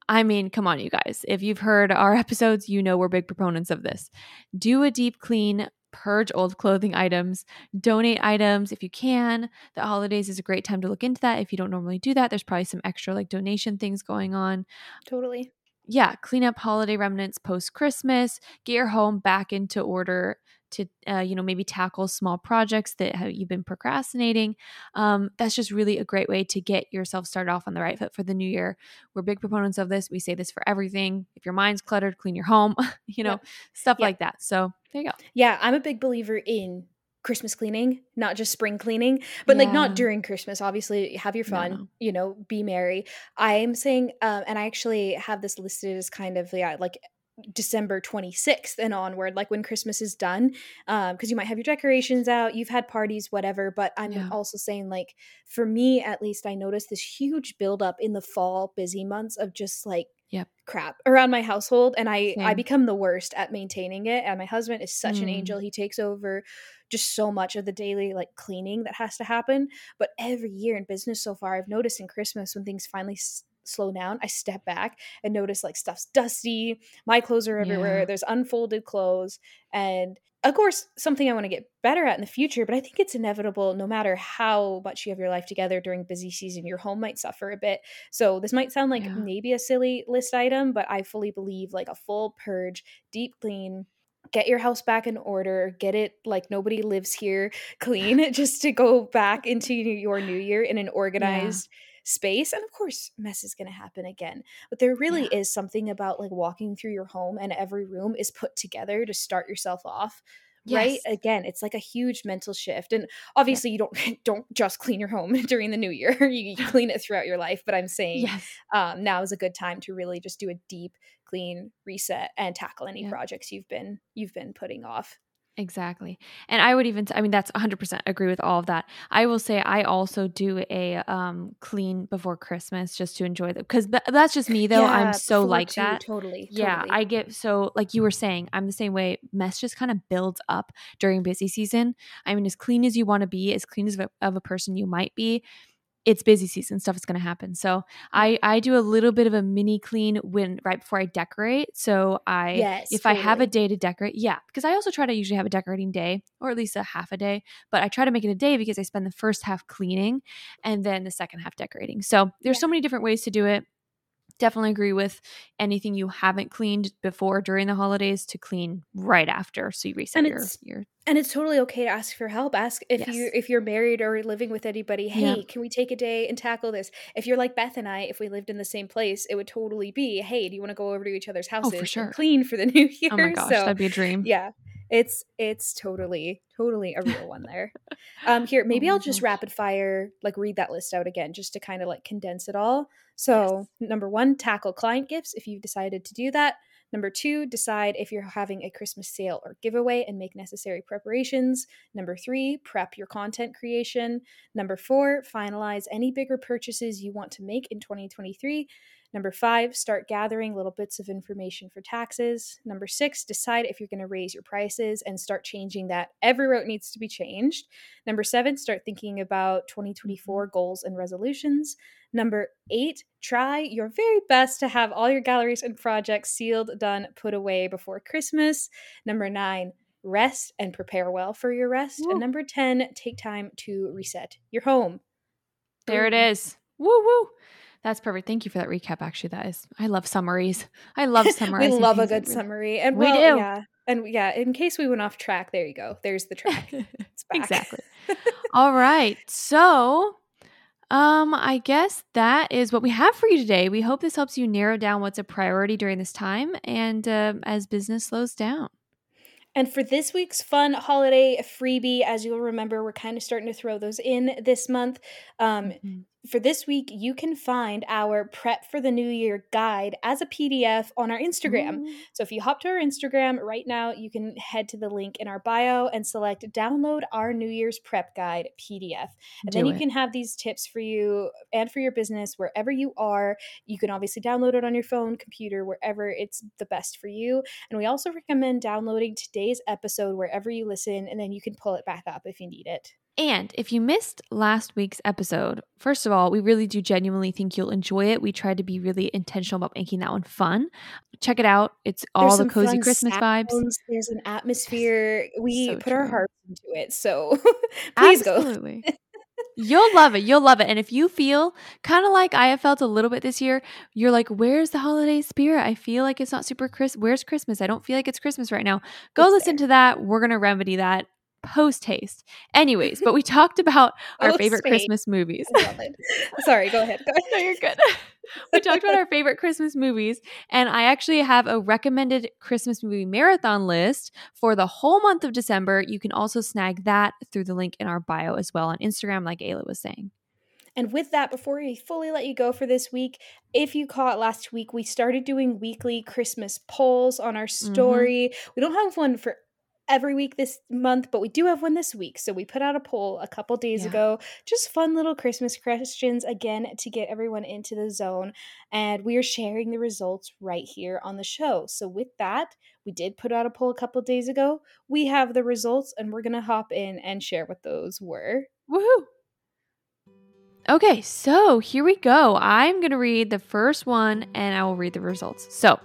I mean, come on, you guys. If you've heard our episodes, you know we're big proponents of this. Do a deep clean purge old clothing items, donate items if you can. The holidays is a great time to look into that. If you don't normally do that, there's probably some extra like donation things going on. Totally. Yeah, clean up holiday remnants post Christmas, get your home back into order to uh, you know maybe tackle small projects that have, you've been procrastinating um, that's just really a great way to get yourself started off on the right foot for the new year we're big proponents of this we say this for everything if your mind's cluttered clean your home you know stuff like that so there you go. Yeah, I'm a big believer in Christmas cleaning, not just spring cleaning, but yeah. like not during Christmas. Obviously, have your fun, no. you know, be merry. I'm saying, um, and I actually have this listed as kind of yeah, like December 26th and onward, like when Christmas is done, because um, you might have your decorations out, you've had parties, whatever. But I'm yeah. also saying, like, for me at least, I noticed this huge buildup in the fall busy months of just like yep. crap around my household and i Same. i become the worst at maintaining it and my husband is such mm. an angel he takes over just so much of the daily like cleaning that has to happen but every year in business so far i've noticed in christmas when things finally s- slow down i step back and notice like stuff's dusty my clothes are everywhere yeah. there's unfolded clothes and of course something i want to get better at in the future but i think it's inevitable no matter how much you have your life together during busy season your home might suffer a bit so this might sound like yeah. maybe a silly list item but i fully believe like a full purge deep clean get your house back in order get it like nobody lives here clean just to go back into your new year in an organized yeah space. And of course, mess is going to happen again. But there really yeah. is something about like walking through your home and every room is put together to start yourself off yes. right again it's like a huge mental shift and obviously yeah. you don't don't just clean your home during the new year you, you clean it throughout your life but i'm saying yes. um, now is a good time to really just do a deep clean, reset, and tackle any projects you've been you've been putting off. Exactly. And I would even, I mean, that's 100% agree with all of that. I will say I also do a um, clean before Christmas just to enjoy them. Because th- that's just me, though. Yeah, I'm so like too, that. Totally. Yeah. Totally. I get so, like you were saying, I'm the same way. Mess just kind of builds up during busy season. I mean, as clean as you want to be, as clean as a, of a person you might be, it's busy season stuff is going to happen. So i i do a little bit of a mini clean when right before i decorate. So i yes, if totally. i have a day to decorate yeah because i also try to usually have a decorating day or at least a half a day but i try to make it a day because i spend the first half cleaning and then the second half decorating. So there's yeah. so many different ways to do it definitely agree with anything you haven't cleaned before during the holidays to clean right after so you reset your, your and it's totally okay to ask for help ask if yes. you if you're married or living with anybody hey yeah. can we take a day and tackle this if you're like beth and i if we lived in the same place it would totally be hey do you want to go over to each other's houses oh, for sure. clean for the new year oh my gosh so, that'd be a dream yeah it's it's totally totally a real one there um here maybe oh i'll just gosh. rapid fire like read that list out again just to kind of like condense it all so yes. number one tackle client gifts if you've decided to do that Number two, decide if you're having a Christmas sale or giveaway and make necessary preparations. Number three, prep your content creation. Number four, finalize any bigger purchases you want to make in 2023. Number five, start gathering little bits of information for taxes. Number six, decide if you're going to raise your prices and start changing that Every route needs to be changed. Number seven, start thinking about 2024 mm-hmm. goals and resolutions. Number eight, try your very best to have all your galleries and projects sealed, done, put away before Christmas. Number nine, rest and prepare well for your rest. Woo. And number 10, take time to reset your home. There it is. Woo woo. That's perfect. Thank you for that recap. Actually, that is I love summaries. I love summaries. we love a good summary, and we well, do. Yeah, and yeah. In case we went off track, there you go. There's the track. exactly. All right. So, um, I guess that is what we have for you today. We hope this helps you narrow down what's a priority during this time and uh, as business slows down. And for this week's fun holiday freebie, as you'll remember, we're kind of starting to throw those in this month. Um, mm-hmm for this week, you can find our Prep for the New Year guide as a PDF on our Instagram. Mm. So if you hop to our Instagram right now, you can head to the link in our bio and select download our New Year's Prep Guide PDF. And Do then you it. can have these tips for you and for your business wherever you are. You can obviously download it on your phone, computer, wherever it's the best for you. And we also recommend downloading today's episode wherever you listen, and then you can pull it back up if you need it. And if you missed last week's episode, first of all, we really do genuinely think you'll enjoy it. We tried to be really intentional about making that one fun. Check it out. It's all the cozy Christmas sounds. vibes. There's an atmosphere. We so put true. our hearts into it. So please Absolutely. go. You'll love it. You'll love it. And if you feel kind of like I have felt a little bit this year, you're like, where's the holiday spirit? I feel like it's not super Chris. Where's Christmas? I don't feel like it's Christmas right now. Go it's listen there. to that. We're going to remedy that post haste. Anyways, but we talked about our favorite Christmas movies. Sorry, go ahead. Go ahead. No, you're good. we talked about our favorite Christmas movies, and I actually have a recommended Christmas movie marathon list for the whole month of December. You can also snag that through the link in our bio as well on Instagram, like Ayla was saying. And with that, before we fully let you go for this week, if you caught last week, we started doing weekly Christmas polls on our mm-hmm. story. Mm-hmm. We don't have one for every week this month, but we do have one this week. So we put out a poll a couple days yeah. ago, just fun little Christmas questions again to get everyone into the zone. And we are sharing the results right here on the show. So with that, we did put out a poll a couple days ago. We have the results and we're going to hop in and share what those were. Woohoo! Okay, so here we go. I'm going to read the first one and I will read the results. So,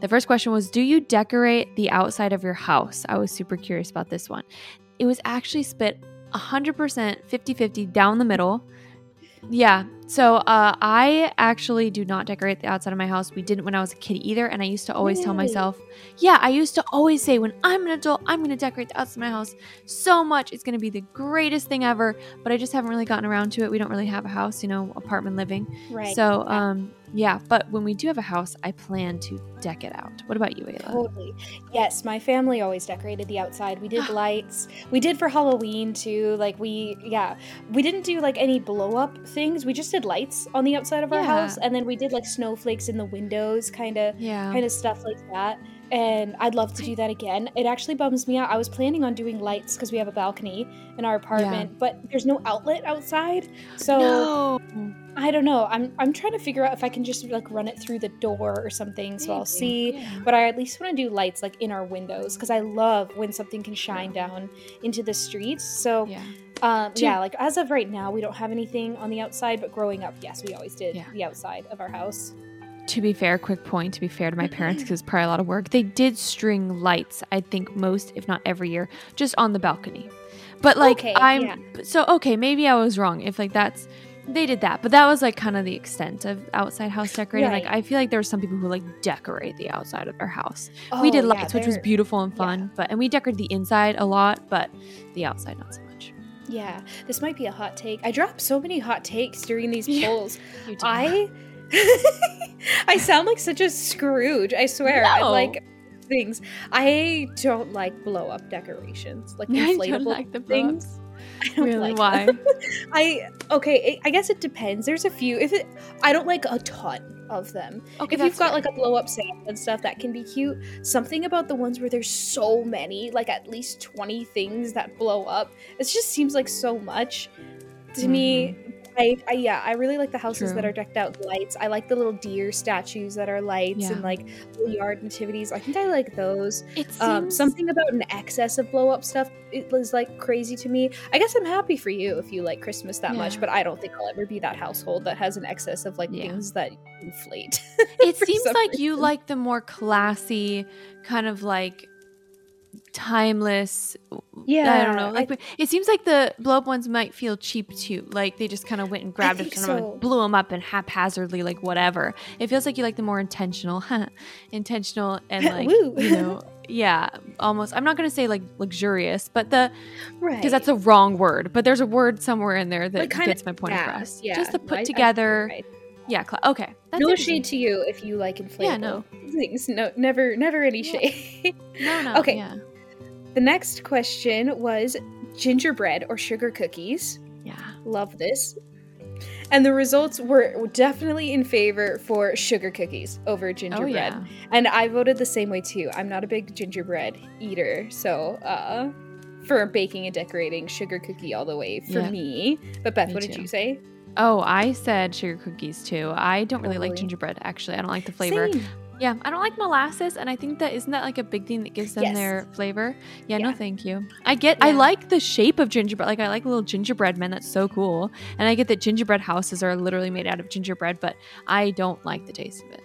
the first question was Do you decorate the outside of your house? I was super curious about this one. It was actually split 100% 50 50 down the middle. Yeah. So uh, I actually do not decorate the outside of my house. We didn't when I was a kid either. And I used to always really? tell myself, yeah, I used to always say, when I'm an adult, I'm going to decorate the outside of my house so much. It's going to be the greatest thing ever. But I just haven't really gotten around to it. We don't really have a house, you know, apartment living. Right. So, um, yeah, but when we do have a house, I plan to deck it out. What about you, Ayla? Totally. Yes, my family always decorated the outside. We did lights. We did for Halloween too. Like we, yeah, we didn't do like any blow up things. We just did lights on the outside of our Yeah. house, and then we did like snowflakes in the windows, kind of, Yeah. kind of stuff like that. And I'd love to do that again. It actually bums me out. I was planning on doing lights because we have a balcony in our apartment, but there's no outlet outside. So no. I don't know. I'm I'm trying to figure out if I can just like run it through the door or something. So I'll see. yeah. But I at least want to do lights like in our windows because I love when something can shine down into the streets. So Yeah. um, yeah, like as of right now, we don't have anything on the outside. But growing up, yes, we always did Yeah. the outside of our house. To be fair, quick point to be fair to my mm-hmm. parents because it's probably a lot of work. They did string lights, I think most, if not every year, just on the balcony. But like Okay, I'm yeah. so okay, maybe I was wrong. If like that's they did that, but that was like kind of the extent of outside house decorating. Like I feel like there were some people who like decorate the outside of their house. we oh, did Oh, yeah, lights, which was beautiful and yeah. fun, but and we decorated the inside a lot, but the outside not so much. Yeah, this might be a hot take. I dropped so many hot takes during these Yeah. polls. I I sound like such a Scrooge. I swear. I like things. I don't like blow up decorations, like I don't like the things. I don't Really? like Why? them. I okay. I I guess it depends. There's a few. If it, I don't like a ton of them. Okay, if you've got fair. like a blow up Santa and stuff, that can be cute. Something about the ones where there's so many, like at least twenty things that blow up. It just seems like so much to me. Mm-hmm. I, I yeah, I really like the houses that Mm-hmm. Are decked out with lights. I like the little deer statues that are lights Yeah. and like little yard nativities. I think I like those. it seems Um, something about an excess of blow up stuff it was like crazy to me. I guess I'm happy for you if you like Christmas that much, but I don't think I'll ever be that household that has an excess of like Yeah. things that inflate. it seems like you like the more classy kind of like timeless Yeah, i don't know I- like it seems like the blow up ones might feel cheap too like they just kind of went and grabbed it and so. blew them up and haphazardly like whatever it feels like you like the more intentional intentional and like you know yeah almost i'm not gonna say like luxurious but the right. because that's a wrong word but there's a word somewhere in there that Like, gets my point across yeah, just the I- I put together right. Yeah okay that's no shade to you if you like inflatable Yeah, no. things. No, never, never any Yeah. shade. no no Okay. yeah the next question was gingerbread or sugar cookies. yeah Love this. And the results were definitely in favor for sugar cookies over gingerbread. oh gingerbread. yeah And I voted the same way too. I'm not a big gingerbread eater, so uh for baking and decorating, sugar cookie all the way for Yeah. me. But Beth, Me what did too. you say? Oh, I said sugar cookies too. I don't really like gingerbread actually. I don't like the flavor. Same. Yeah, I don't like molasses and I think that isn't that like a big thing that gives them Yes. their flavor? Yeah, no thank you. I get I like the shape of gingerbread. Like I like little gingerbread men. That's so cool. And I get that gingerbread houses are literally made out of gingerbread, but I don't like the taste of it.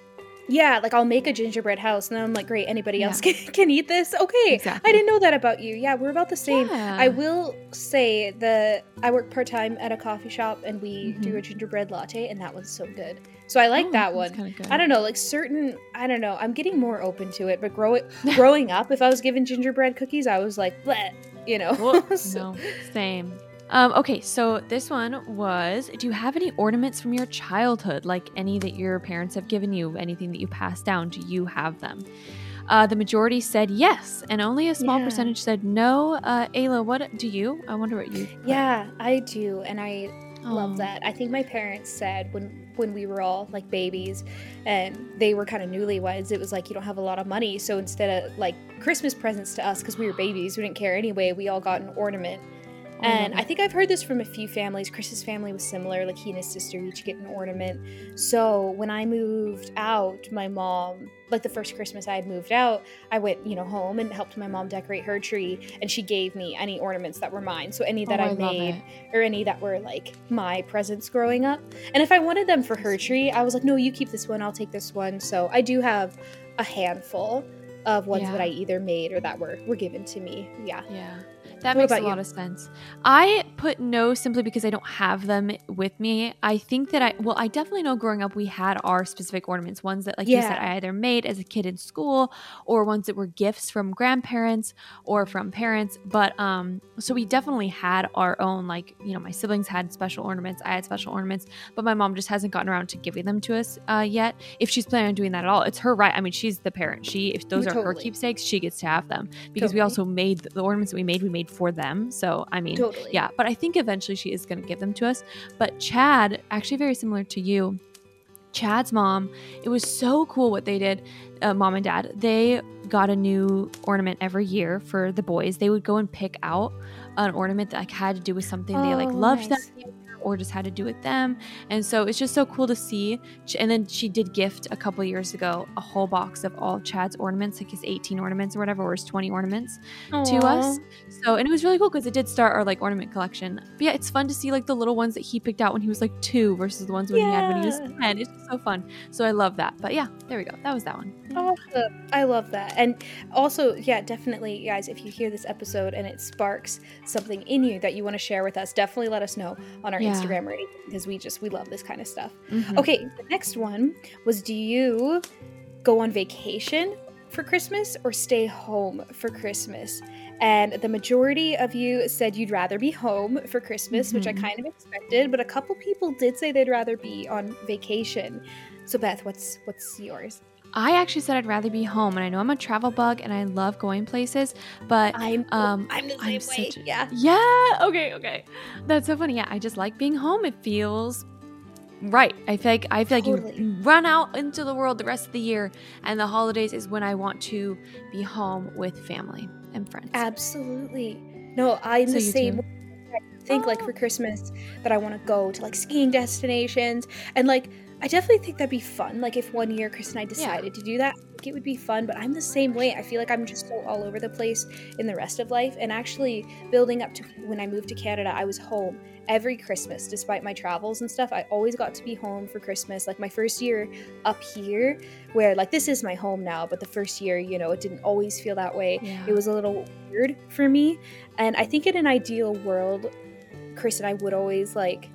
Yeah, like I'll make a gingerbread house, and then I'm like, great, anybody Yeah. else can, can eat this? Okay, Exactly. I didn't know that about you. Yeah, we're about the same. Yeah. I will say that I work part time at a coffee shop, and we Mhm. do a gingerbread latte, and that one's so good. So I like Oh, that one. I don't know, like certain. I don't know. I'm getting more open to it, but grow it, growing up, if I was given gingerbread cookies, I was like, bleh, you know. Whoa, So- no, same. Um, okay, so this one was Do you have any ornaments from your childhood, like any that your parents have given you, anything that you passed down? Do you have them? Uh, the majority said yes, and only a small Yeah. percentage said no. Uh, Ayla, what do you? I wonder what you. put. Yeah, I do, and I Oh. love that. I think my parents said when when we were all like babies and they were kind of newlyweds, it was like you don't have a lot of money, so instead of like Christmas presents to us because we were babies, we didn't care anyway. We all got an ornament. I And I think I've heard this from a few families. Chris's family was similar, like he and his sister each get an ornament. So when I moved out, my mom, like the first Christmas I had moved out, I went, you know, home and helped my mom decorate her tree, and she gave me any ornaments that were mine. So any that Oh, I, love made or any that were like my presents growing up. And if I wanted them for her tree, I was like, no, you keep this one, I'll take this one. So I do have a handful of ones Yeah. that I either made or that were were given to me. Yeah. Yeah. That What makes a you? lot of sense. I put no simply because I don't have them with me. I think that I, well, I definitely know growing up we had our specific ornaments, ones that, like you said, I either made as a kid in school or ones that were gifts from grandparents or from parents. But, um, so we definitely had our own, like, you know, my siblings had special ornaments, I had special ornaments, but my mom just hasn't gotten around to giving them to us uh, yet. If she's planning on doing that at all, it's her right. I mean, she's the parent. She, if those are her keepsakes, she gets to have them because we also made the ornaments that we made, we made for them. So, I mean, Totally. yeah, but I think eventually she is going to give them to us. But Chad, actually very similar to you, Chad's mom, it was so cool what they did, uh, mom and dad. They got a new ornament every year for the boys. They would go and pick out an ornament that like had to do with something they like Oh, loved nice. that or just had to do with them. And so it's just so cool to see. And then she did gift a couple years ago a whole box of all Chad's ornaments, like his 18 ornaments or whatever, or his 20 ornaments to us. So, and it was really cool because it did start our like ornament collection. But yeah, it's fun to see like the little ones that he picked out when he was like two versus the ones when he had when he was 10. It's just so fun. So I love that. But yeah, there we go. That was that one. Awesome. I love that. And also, yeah, definitely, guys, if you hear this episode and it sparks something in you that you want to share with us, definitely let us know on our Yeah. Instagram or anything because we just, we love this kind of stuff. Mhm. Okay, the next one was do you go on vacation for Christmas or stay home for Christmas? And the majority of you said you'd rather be home for Christmas, which I Mhm. kind of expected, but a couple people did say they'd rather be on vacation. So Beth, what's what's yours? I actually said I'd rather be home. And I know I'm a travel bug and I love going places, but I'm Um, I'm the I'm same way. such a- yeah. Yeah. Okay. Okay. That's so funny. Yeah. I just like being home. It feels right. I feel like I feel like Totally. you run out into the world the rest of the year, and the holidays is when I want to be home with family and friends. Absolutely. No, I'm So the same. too? I think like for Christmas that I want to go to like skiing destinations and like I definitely think that'd be fun. Like if one year Chris and I decided to do that, I think it would be fun. But I'm the same way. I feel like I'm just so all over the place in the rest of life. And actually, building up to when I moved to Canada, I was home every Christmas, despite my travels and stuff. I always got to be home for Christmas. Like my first year up here, where like this is my home now, but the first year, you know, it didn't always feel that way. Yeah. It was a little weird for me. And I think in an ideal world, Chris and I would always like,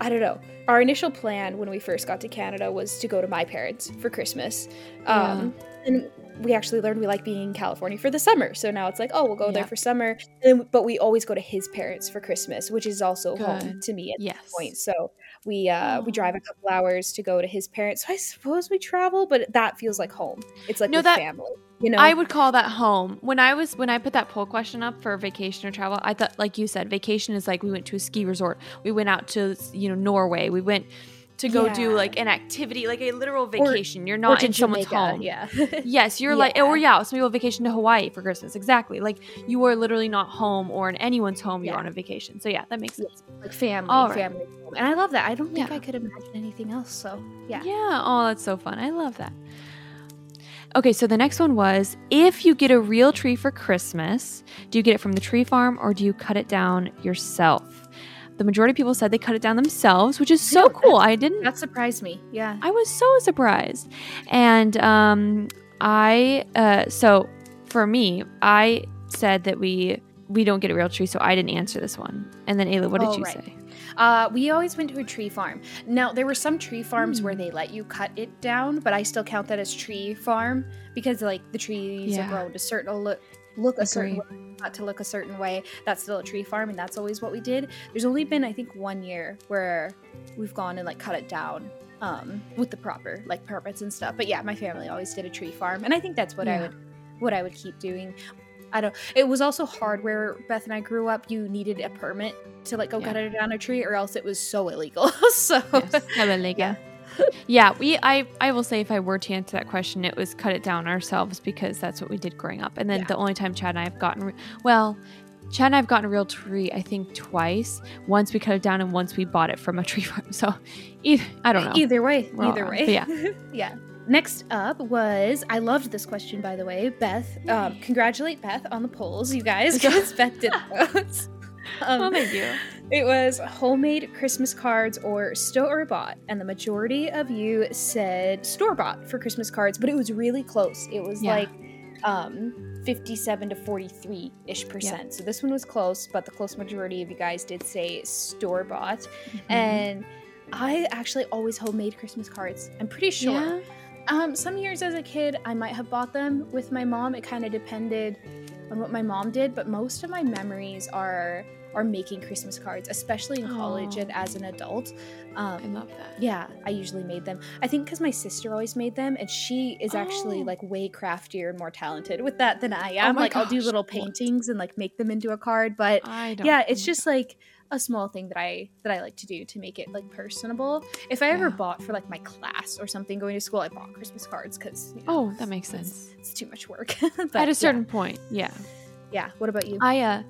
I don't know. Our initial plan when we first got to Canada was to go to my parents for Christmas. Um, and we actually learned we like being in California for the summer. So now it's like, oh, we'll go there for summer. And, but we always go to his parents for Christmas, which is also home to me at yes. this point. So we uh, we drive a couple hours to go to his parents. So I suppose we travel, but that feels like home. It's like No, with that- family. You know, I would call that home. When I was when I put that poll question up for vacation or travel, I thought like you said, vacation is like we went to a ski resort. We went out to you know Norway. We went to go do like an activity, like a literal vacation. You're not in someone's Jamaica, home. Yeah. Yes, you're like, Yeah. or yeah, some people vacation to Hawaii for Christmas. Exactly. Like you are literally not home or in anyone's home. You're on a vacation. So yeah, that makes sense. like family, All right. family, and I love that. I don't think Yeah. I could imagine anything else. So yeah, Yeah. Oh, that's so fun. I love that. Okay, so the next one was if you get a real tree for Christmas, do you get it from the tree farm or do you cut it down yourself? The majority of people said they cut it down themselves, which is so cool. I didn't that surprised me. Yeah, I was so surprised. And um I uh so for me, I said that we we don't get a real tree, so I didn't answer this one. And then Ayla, what did Oh, you right. say? Uh, we always went to a tree farm. Now there were some tree farms where Hmm. they let you cut it down, but I still count that as tree farm because like the trees Yeah. are grown to certain look look a certain way, not to look a certain way. That's still a tree farm, and that's always what we did. There's only been I think one year where we've gone and like cut it down. Um, with the proper like permits and stuff, but yeah, my family always did a tree farm, and I think that's what I would what I would keep doing. I don't. It was also hard where Beth and I grew up. You needed a permit to like go Yeah. cut it down a tree, or else it was so illegal. so Yes, Kabbalega. yeah, we I I will say if I were to answer that question, it was cut it down ourselves because that's what we did growing up. And then Yeah. the only time Chad and I have gotten re- well, Chad and I have gotten a real tree, I think twice. Once we cut it down, and once we bought it from a tree farm. So, either, I don't know. either way, We're all either way, yeah. yeah. Next up was I loved this question by the way, Beth. Um, congratulate Beth on the polls, you guys, because Beth did those. Um, oh, thank you. It was homemade Christmas cards or store bought, and the majority of you said store bought for Christmas cards, but it was really close. It was Yeah. like um 57 to 43 ish percent. So this one was close, but the close majority of you guys did say store bought. Mhm. And I actually always homemade Christmas cards. I'm pretty sure. Yeah. Um, some years as a kid, I might have bought them with my mom. It kind of depended on what my mom did, but most of my memories are are making Christmas cards, especially in college Aw. and as an adult. I Um, love that. yeah, I usually made them. I think because my sister always made them, and she is actually Oh. like way craftier and more talented with that than I am. my like I'll do gosh, little paintings and like make them into a card, but I don't. yeah, it's just like a small thing that I that I like to do to make it like personable. If I ever Yeah. bought for like my class or something going to school, I bought Christmas cards because Oh, that makes sense. It's too much work. But, At a certain point, yeah. yeah. What about you? I uh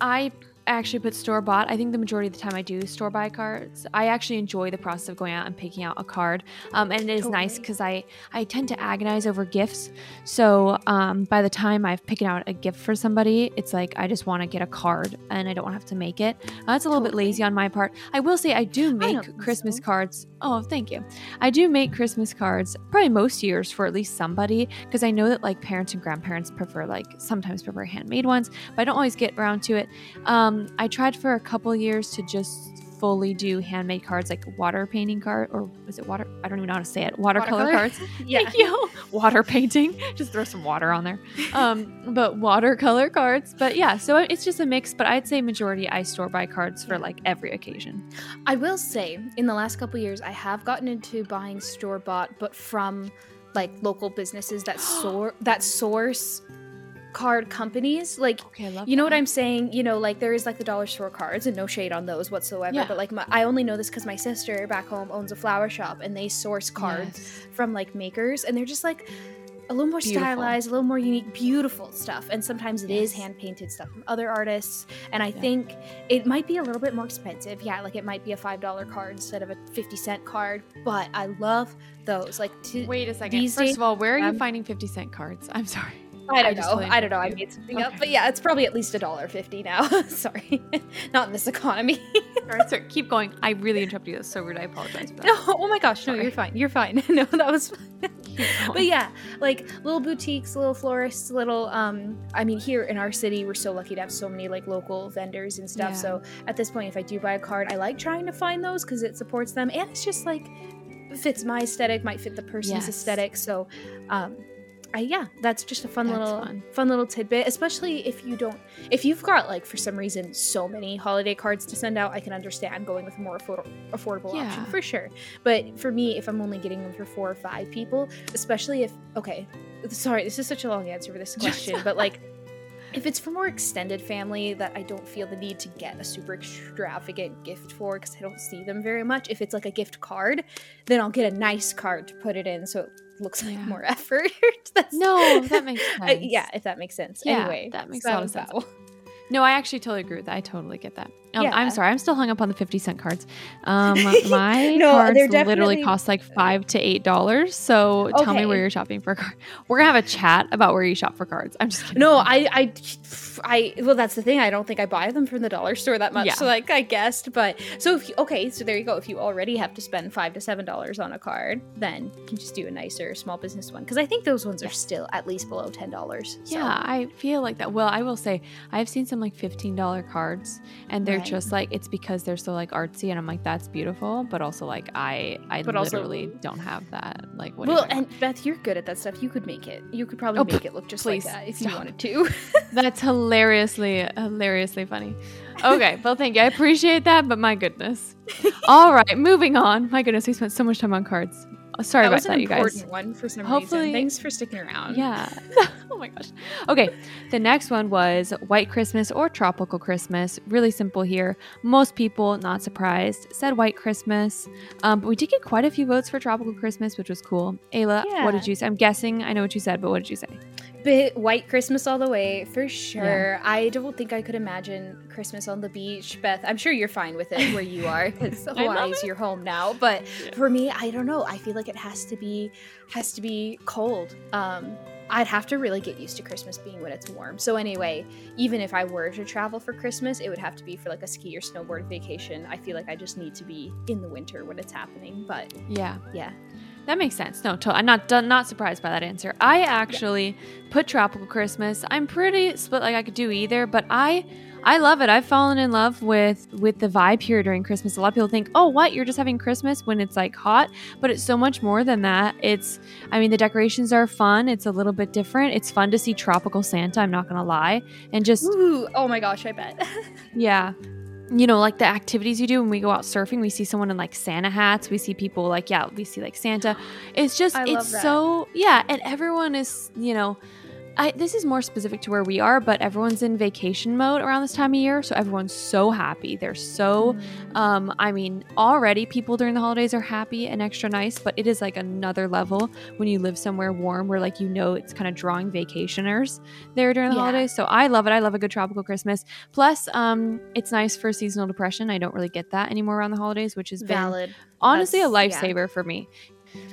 I actually put store bought. I think the majority of the time I do store buy cards. I actually enjoy the process of going out and picking out a card. Um, and it is nice because I I tend to agonize over gifts. So um, by the time I've picked out a gift for somebody, it's like I just want to get a card and I don't want to have to make it. Uh, that's a little bit lazy on my part. I will say I do make think Christmas so. cards. Oh, thank you. I do make Christmas cards probably most years for at least somebody because I know that like parents and grandparents prefer like sometimes prefer handmade ones, but I don't always get around to it. Um, I tried for a couple years to just fully do handmade cards like water painting card or was it water? I don't even know how to say it. Watercolor, Watercolor? cards. yeah. Thank you. Water painting. Just throw some water on there. Um, but watercolor cards. But yeah, so it's just a mix. But I'd say majority I store buy cards for like every occasion. I will say, in the last couple years, I have gotten into buying store bought, but from like local businesses that sor- that source card companies. Like Okay, You know what. I'm saying? You know, like there is like the dollar store cards, and no shade on those whatsoever. Yeah. But like, my, I only know this because my sister back home owns a flower shop, and they source cards Yes. from like makers, and they're just like a little more Beautiful. stylized, a little more unique, beautiful stuff. And sometimes it is Yes. hand painted stuff from other artists. And I Yeah. think it might be a little bit more expensive. Yeah, like it might be a five dollar card instead of a fifty cent card. But I love those. Like, to, Wait a second. First days, of all, where are you um, fing 50 cent cards? I'm sorry. I don't I know. I don't know. I made something up, but yeah, it's probably at least a dollar fifty now. Sorry, not in this economy. Sorry, sorry, keep going. I really interrupted you. That's so rude. I apologize for that. no, oh my gosh, no, you're fine. You're fine. no, that was. Fine. But yeah, like little boutiques, little florists, little. Um, I mean, here in our city, we're so lucky to have so many like local vendors and stuff. Yeah. So at this point, if I do buy a card, I like trying to find those because it supports them, and it's just like fits my aesthetic, might fit the person's Yes. aesthetic. So, um, I, yeah, that's just a fun That's little fun. fun little tidbit. Especially if you don't, if you've got like for some reason so many holiday cards to send out, I can understand going with a more afford- affordable option for sure. But for me, if I'm only getting them for four or five people, especially if okay, sorry, this is such a long answer for this question, but like. If it's for more extended family that I don't feel the need to get a super extravagant gift for because I don't see them very much, if it's like a gift card, then I'll get a nice card to put it in so it looks like Yeah. more effort. That's No, that makes uh, yeah, if that makes sense. Yeah, anyway, that makes a lot of sense. No, I actually totally agree with that. I totally get that. Um, Yeah. I'm sorry. I'm still hung up on the 50 cent cards. Um, my No, cards literally cost like five to eight dollars. So tell me where you're shopping for cards. We're gonna have a chat about where you shop for cards. I'm just kidding. No, I, I, I. Well, that's the thing. I don't think I buy them from the dollar store that much. Yeah. So, like, I guessed. But so, if you, okay, so there you go. If you already have to spend five to seven dollars on a card, then you can just do a nicer small business one because I think those ones are still at least below ten dollars. Yeah, I feel like that. Well, I will say I've seen some like fifteen dollar cards, and they're Right. just like it's because they're so like artsy, and I'm like that's beautiful, but also like I I But also- literally don't have that. Like what? Well, and Beth, you're good at that stuff. You could make it. You could probably Oh, make it look just please, like that if you stop. wanted to. That's hilariously, hilariously funny. Okay, well, thank you. I appreciate that, but my goodness. All right, moving on. My goodness, we spent so much time on cards. Oh, sorry that about was an that, you important guys. one for some Hopefully- reason. Thanks for sticking around. Yeah. oh my gosh. Okay, the next one was White Christmas or Tropical Christmas. Really simple here. Most people, not surprised, said White Christmas. Um, but we did get quite a few votes for Tropical Christmas, which was cool. Ayla, what did you say? I'm guessing I know what you said, but what did you say? Bit white Christmas all the way for sure. I don't think I could imagine Christmas on the beach, Beth. I'm sure you're fine with it where you are because love Hawaii is your home now. But Yeah. for me, I don't know. I feel like it has to be has to be cold. Um, I'd have to really get used to Christmas being when it's warm. So anyway, even if I were to travel for Christmas, it would have to be for like a ski or snowboard vacation. I feel like I just need to be in the winter when it's happening. But Yeah. yeah, That makes sense. No, to- I'm not done, not surprised by that answer. I actually put tropical Christmas. I'm pretty split. Like I could do either, but I I love it. I've fallen in love with with the vibe here during Christmas. A lot of people think, "Oh, what? You're just having Christmas when it's like hot?" But it's so much more than that. It's I mean, the decorations are fun. It's a little bit different. It's fun to see tropical Santa, I'm not going to lie. And just Ooh, oh my gosh, I bet. yeah. You know, like the activities you do when we go out surfing, we see someone in like Santa hats. We see people like, yeah, we see like Santa. It's just, I it's so, yeah. And everyone is, you know, I, this is more specific to where we are, but everyone's in vacation mode around this time of year. So everyone's so happy. They're so, um, I mean, already people during the holidays are happy and extra nice, but it is like another level when you live somewhere warm where, like, you know, it's kind of drawing vacationers there during the Yeah. holidays. So I love it. I love a good tropical Christmas. Plus, um, it's nice for seasonal depression. I don't really get that anymore around the holidays, which has been Valid. honestly a That's- yeah. lifesaver for me.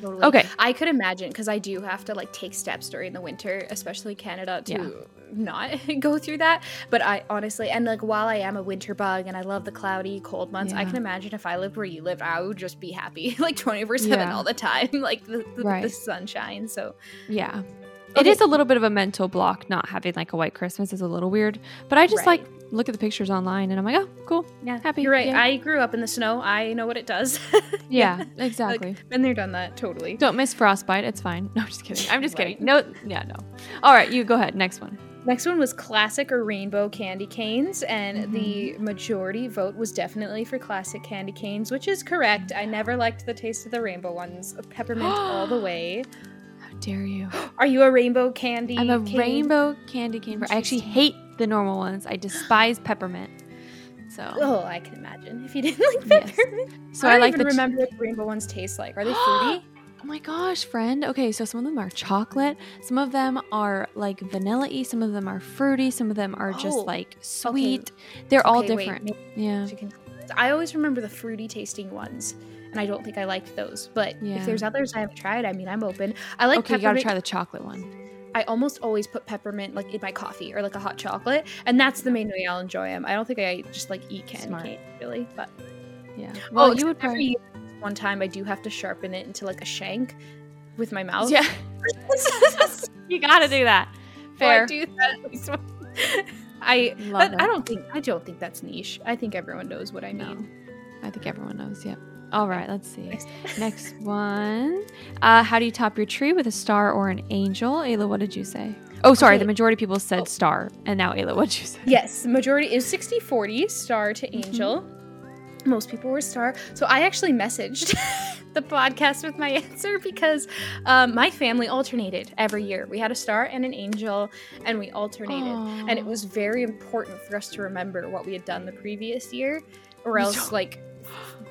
Totally. Okay. I could imagine because I do have to like take steps during the winter, especially Canada, to Yeah. not go through that. But I honestly, and like while I am a winter bug and I love the cloudy, cold months, I can imagine if I lived where you live, I would just be happy like 24 7 all the time, like the, the, Right. the sunshine. So, Yeah. It Okay. is a little bit of a mental block not having like a white Christmas is a little weird, but I just Right. like look at the pictures online and I'm like, oh, cool. yeah, Happy, You're right. yeah. I grew up in the snow. I know what it does. Yeah, exactly. Been there, done that. Totally. Don't miss frostbite. It's fine. No, I'm just kidding. I'm just kidding. No, yeah, no. All right, you go ahead. Next one. Next one was classic or rainbow candy canes, and Mm-hmm. the majority vote was definitely for classic candy canes, which is correct. I never liked the taste of the rainbow ones. Peppermint all the way. Dare you? Are you a rainbow candy? I'm a cane? rainbow candy cane. I actually hate the normal ones. I despise peppermint. So, Oh, I can imagine if you didn't like Yes. peppermint. so I, I, don't like even the. ch- remember what the rainbow ones taste like. Are they fruity? Oh my gosh, friend. Okay, so some of them are chocolate. Some of them are like vanilla y. Some of them are fruity. Some of them are just Oh, like sweet. They're all Okay, wait, different. maybe yeah. I always remember the fruity tasting ones, and I don't think I liked those. But Yeah. if there's others I haven't tried, I mean, I'm open. I like okay, you gotta try the chocolate one. I almost always put peppermint like in my coffee or like a hot chocolate, and that's the main way I'll enjoy them. I don't think I just like eat candy cane really, but Yeah. Oh, well, Well, you would probably. one time I do have to sharpen it into like a shank with my mouth. Yeah, you gotta do that. So I do that. at least once. I Love but I don't think I don't think that's niche. I think everyone knows what I No. mean. I think everyone knows. Yep. All right, let's see. Next. Next one. Uh, how do you top your tree with a star or an angel? Ayla, what did you say? Oh, sorry. Okay. The majority of people said Oh. star. And now, Ayla, what did you say? Yes, the majority is 60 40 star to Mm-hmm. angel. Most people were star. So I actually messaged the podcast with my answer because um, my family alternated every year. We had a star and an angel, and we alternated. And it was very important for us to remember what we had done the previous year, or else, like,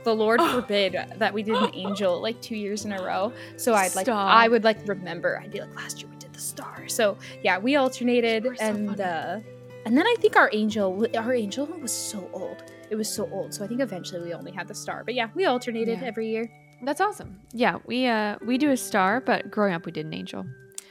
the Lord forbid that we did an angel like two years in a row. So I'd like, Stop. I would like remember. I'd be like, last year we did the star. So yeah, we alternated, so and uh, and then I think our angel, our angel was so old. It was so old. So I think eventually we only had the star. But yeah, we alternated Yeah. every year. That's awesome. Yeah, we uh we do a star, but growing up we did an angel.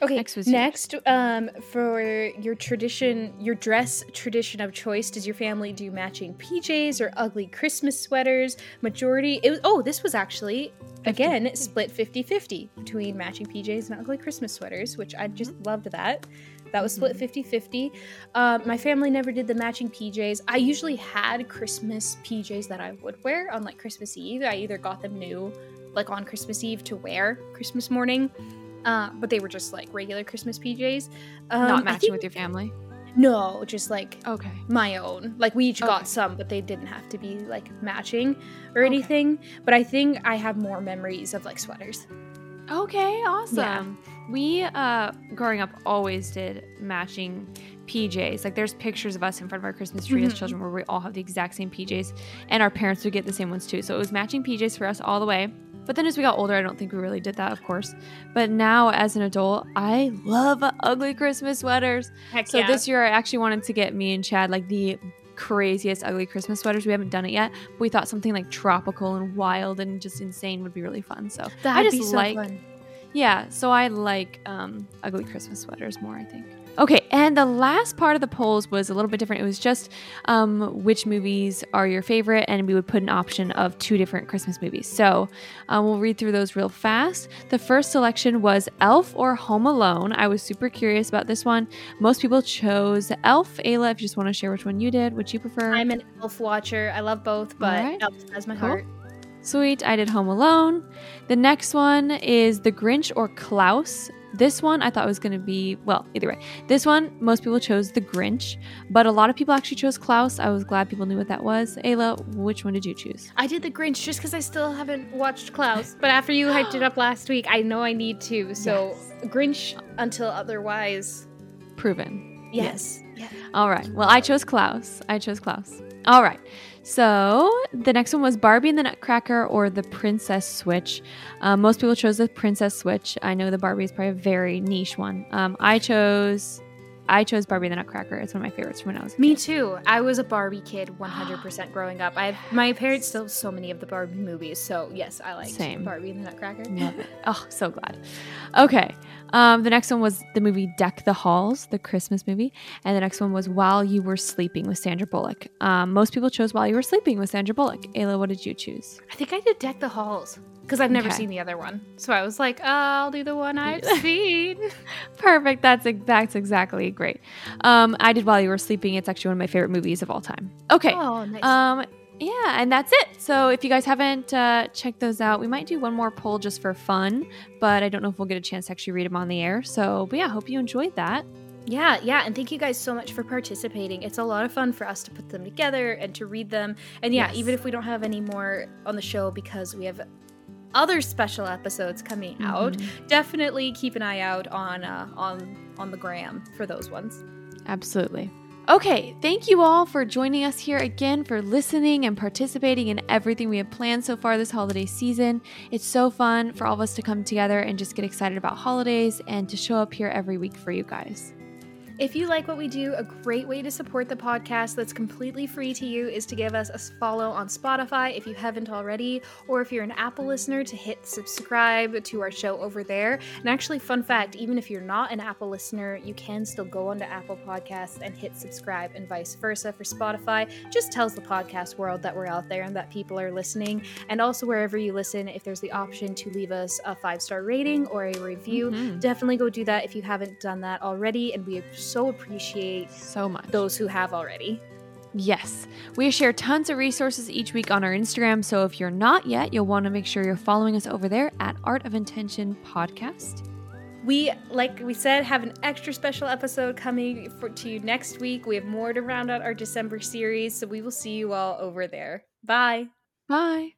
Okay, Next next, um, for your tradition, your dress tradition of choice, does your family do matching PJs or ugly Christmas sweaters? Majority, it was, oh, this was actually, again, 50-50. split 50 50 between matching PJs and ugly Christmas sweaters, which I just loved that. That was split Mhm. 50 50. Um, my family never did the matching PJs. I usually had Christmas PJs that I would wear on like Christmas Eve. I either got them new, like on Christmas Eve to wear Christmas morning, uh, but they were just like regular Christmas PJs. Um, Not matching think- with your family. No, just like Okay. my own. Like we each Okay. got some, but they didn't have to be like matching or Okay. anything. But I think I have more memories of like sweaters. Okay, awesome. We uh growing up always did matching PJs. Like there's pictures of us in front of our Christmas tree as Mhm. children where we all have the exact same PJs and our parents would get the same ones too. So it was matching PJs for us all the way. But then as we got older, I don't think we really did that, of course. But now as an adult, I love ugly Christmas sweaters. Heck So this year I actually wanted to get me and Chad like the craziest ugly Christmas sweaters. We haven't done it yet, but we thought something like tropical and wild and just insane would be really fun. So I That'd just be so like fun. yeah, so I like um, ugly Christmas sweaters more. I think. Okay, and the last part of the polls was a little bit different. It was just um, which movies are your favorite, and we would put an option of two different Christmas movies. So um, we'll read through those real fast. The first selection was Elf or Home Alone. I was super curious about this one. Most people chose Elf. Ayla, if you just want to share which one you did, which you prefer. I'm an Elf watcher. I love both, but Alright. Elf has my Cool. heart. Sweet. I did Home Alone. The next one is The Grinch or Klaus. This one I thought was going to be, well, either way. This one, most people chose The Grinch, but a lot of people actually chose Klaus. I was glad people knew what that was. Ayla, which one did you choose? I did the Grinch just because I still haven't watched Klaus. But after you hyped it up last week, I know I need to. So Grinch until otherwise. Proven. Yes. Yeah. All right. Well, I chose Klaus. I chose Klaus. All right. So the next one was Barbie and the Nutcracker or the Princess Switch. Um, most people chose the Princess Switch. I know the Barbie is probably a very niche one. Um, I chose, I chose Barbie and the Nutcracker. It's one of my favorites from when I was. a Me kid. too. I was a Barbie kid 100% growing up. I have, my parents still have so many of the Barbie movies. So yes, I like Barbie and the Nutcracker. Love it. Oh, so glad. Okay. Um, the next one was the movie Deck the Halls, the Christmas movie. And the next one was While You Were Sleeping with Sandra Bullock. Um, most people chose While You Were Sleeping with Sandra Bullock. Ayla, what did you choose? I think I did Deck the Halls because I've never Okay. seen the other one. So I was like, oh, I'll do the one I've seen. Perfect. That's that's exactly great. Um, I did While You Were Sleeping. It's actually one of my favorite movies of all time. Okay. Oh, nice. Yeah, and that's it. So if you guys haven't uh, checked those out, we might do one more poll just for fun, but I don't know if we'll get a chance to actually read them on the air. So, but yeah, hope you enjoyed that. Yeah, yeah, and thank you guys so much for participating. It's a lot of fun for us to put them together and to read them. And yeah, Yes. even if we don't have any more on the show because we have other special episodes coming out, Mhm. definitely keep an eye out on uh, on on the gram for those ones. Absolutely. Okay, thank you all for joining us here again, for listening and participating in everything we have planned so far this holiday season. It's so fun for all of us to come together and just get excited about holidays and to show up here every week for you guys. If you like what we do, a great way to support the podcast that's completely free to you is to give us a follow on Spotify if you haven't already, or if you're an Apple listener, to hit subscribe to our show over there. And actually, fun fact even if you're not an Apple listener, you can still go onto Apple Podcasts and hit subscribe, and vice versa for Spotify. Just tells the podcast world that we're out there and that people are listening. And also, wherever you listen, if there's the option to leave us a five star rating or a review, Mhm. definitely go do that if you haven't done that already and we so appreciate So much. those who have already Yes, we share tons of resources each week on our Instagram. So if you're not yet, you'll want to make sure you're following us over there at Art of Intention Podcast. we like we said have an extra special episode coming for to you next week we have more to round out our december series so we will see you all over there bye Bye.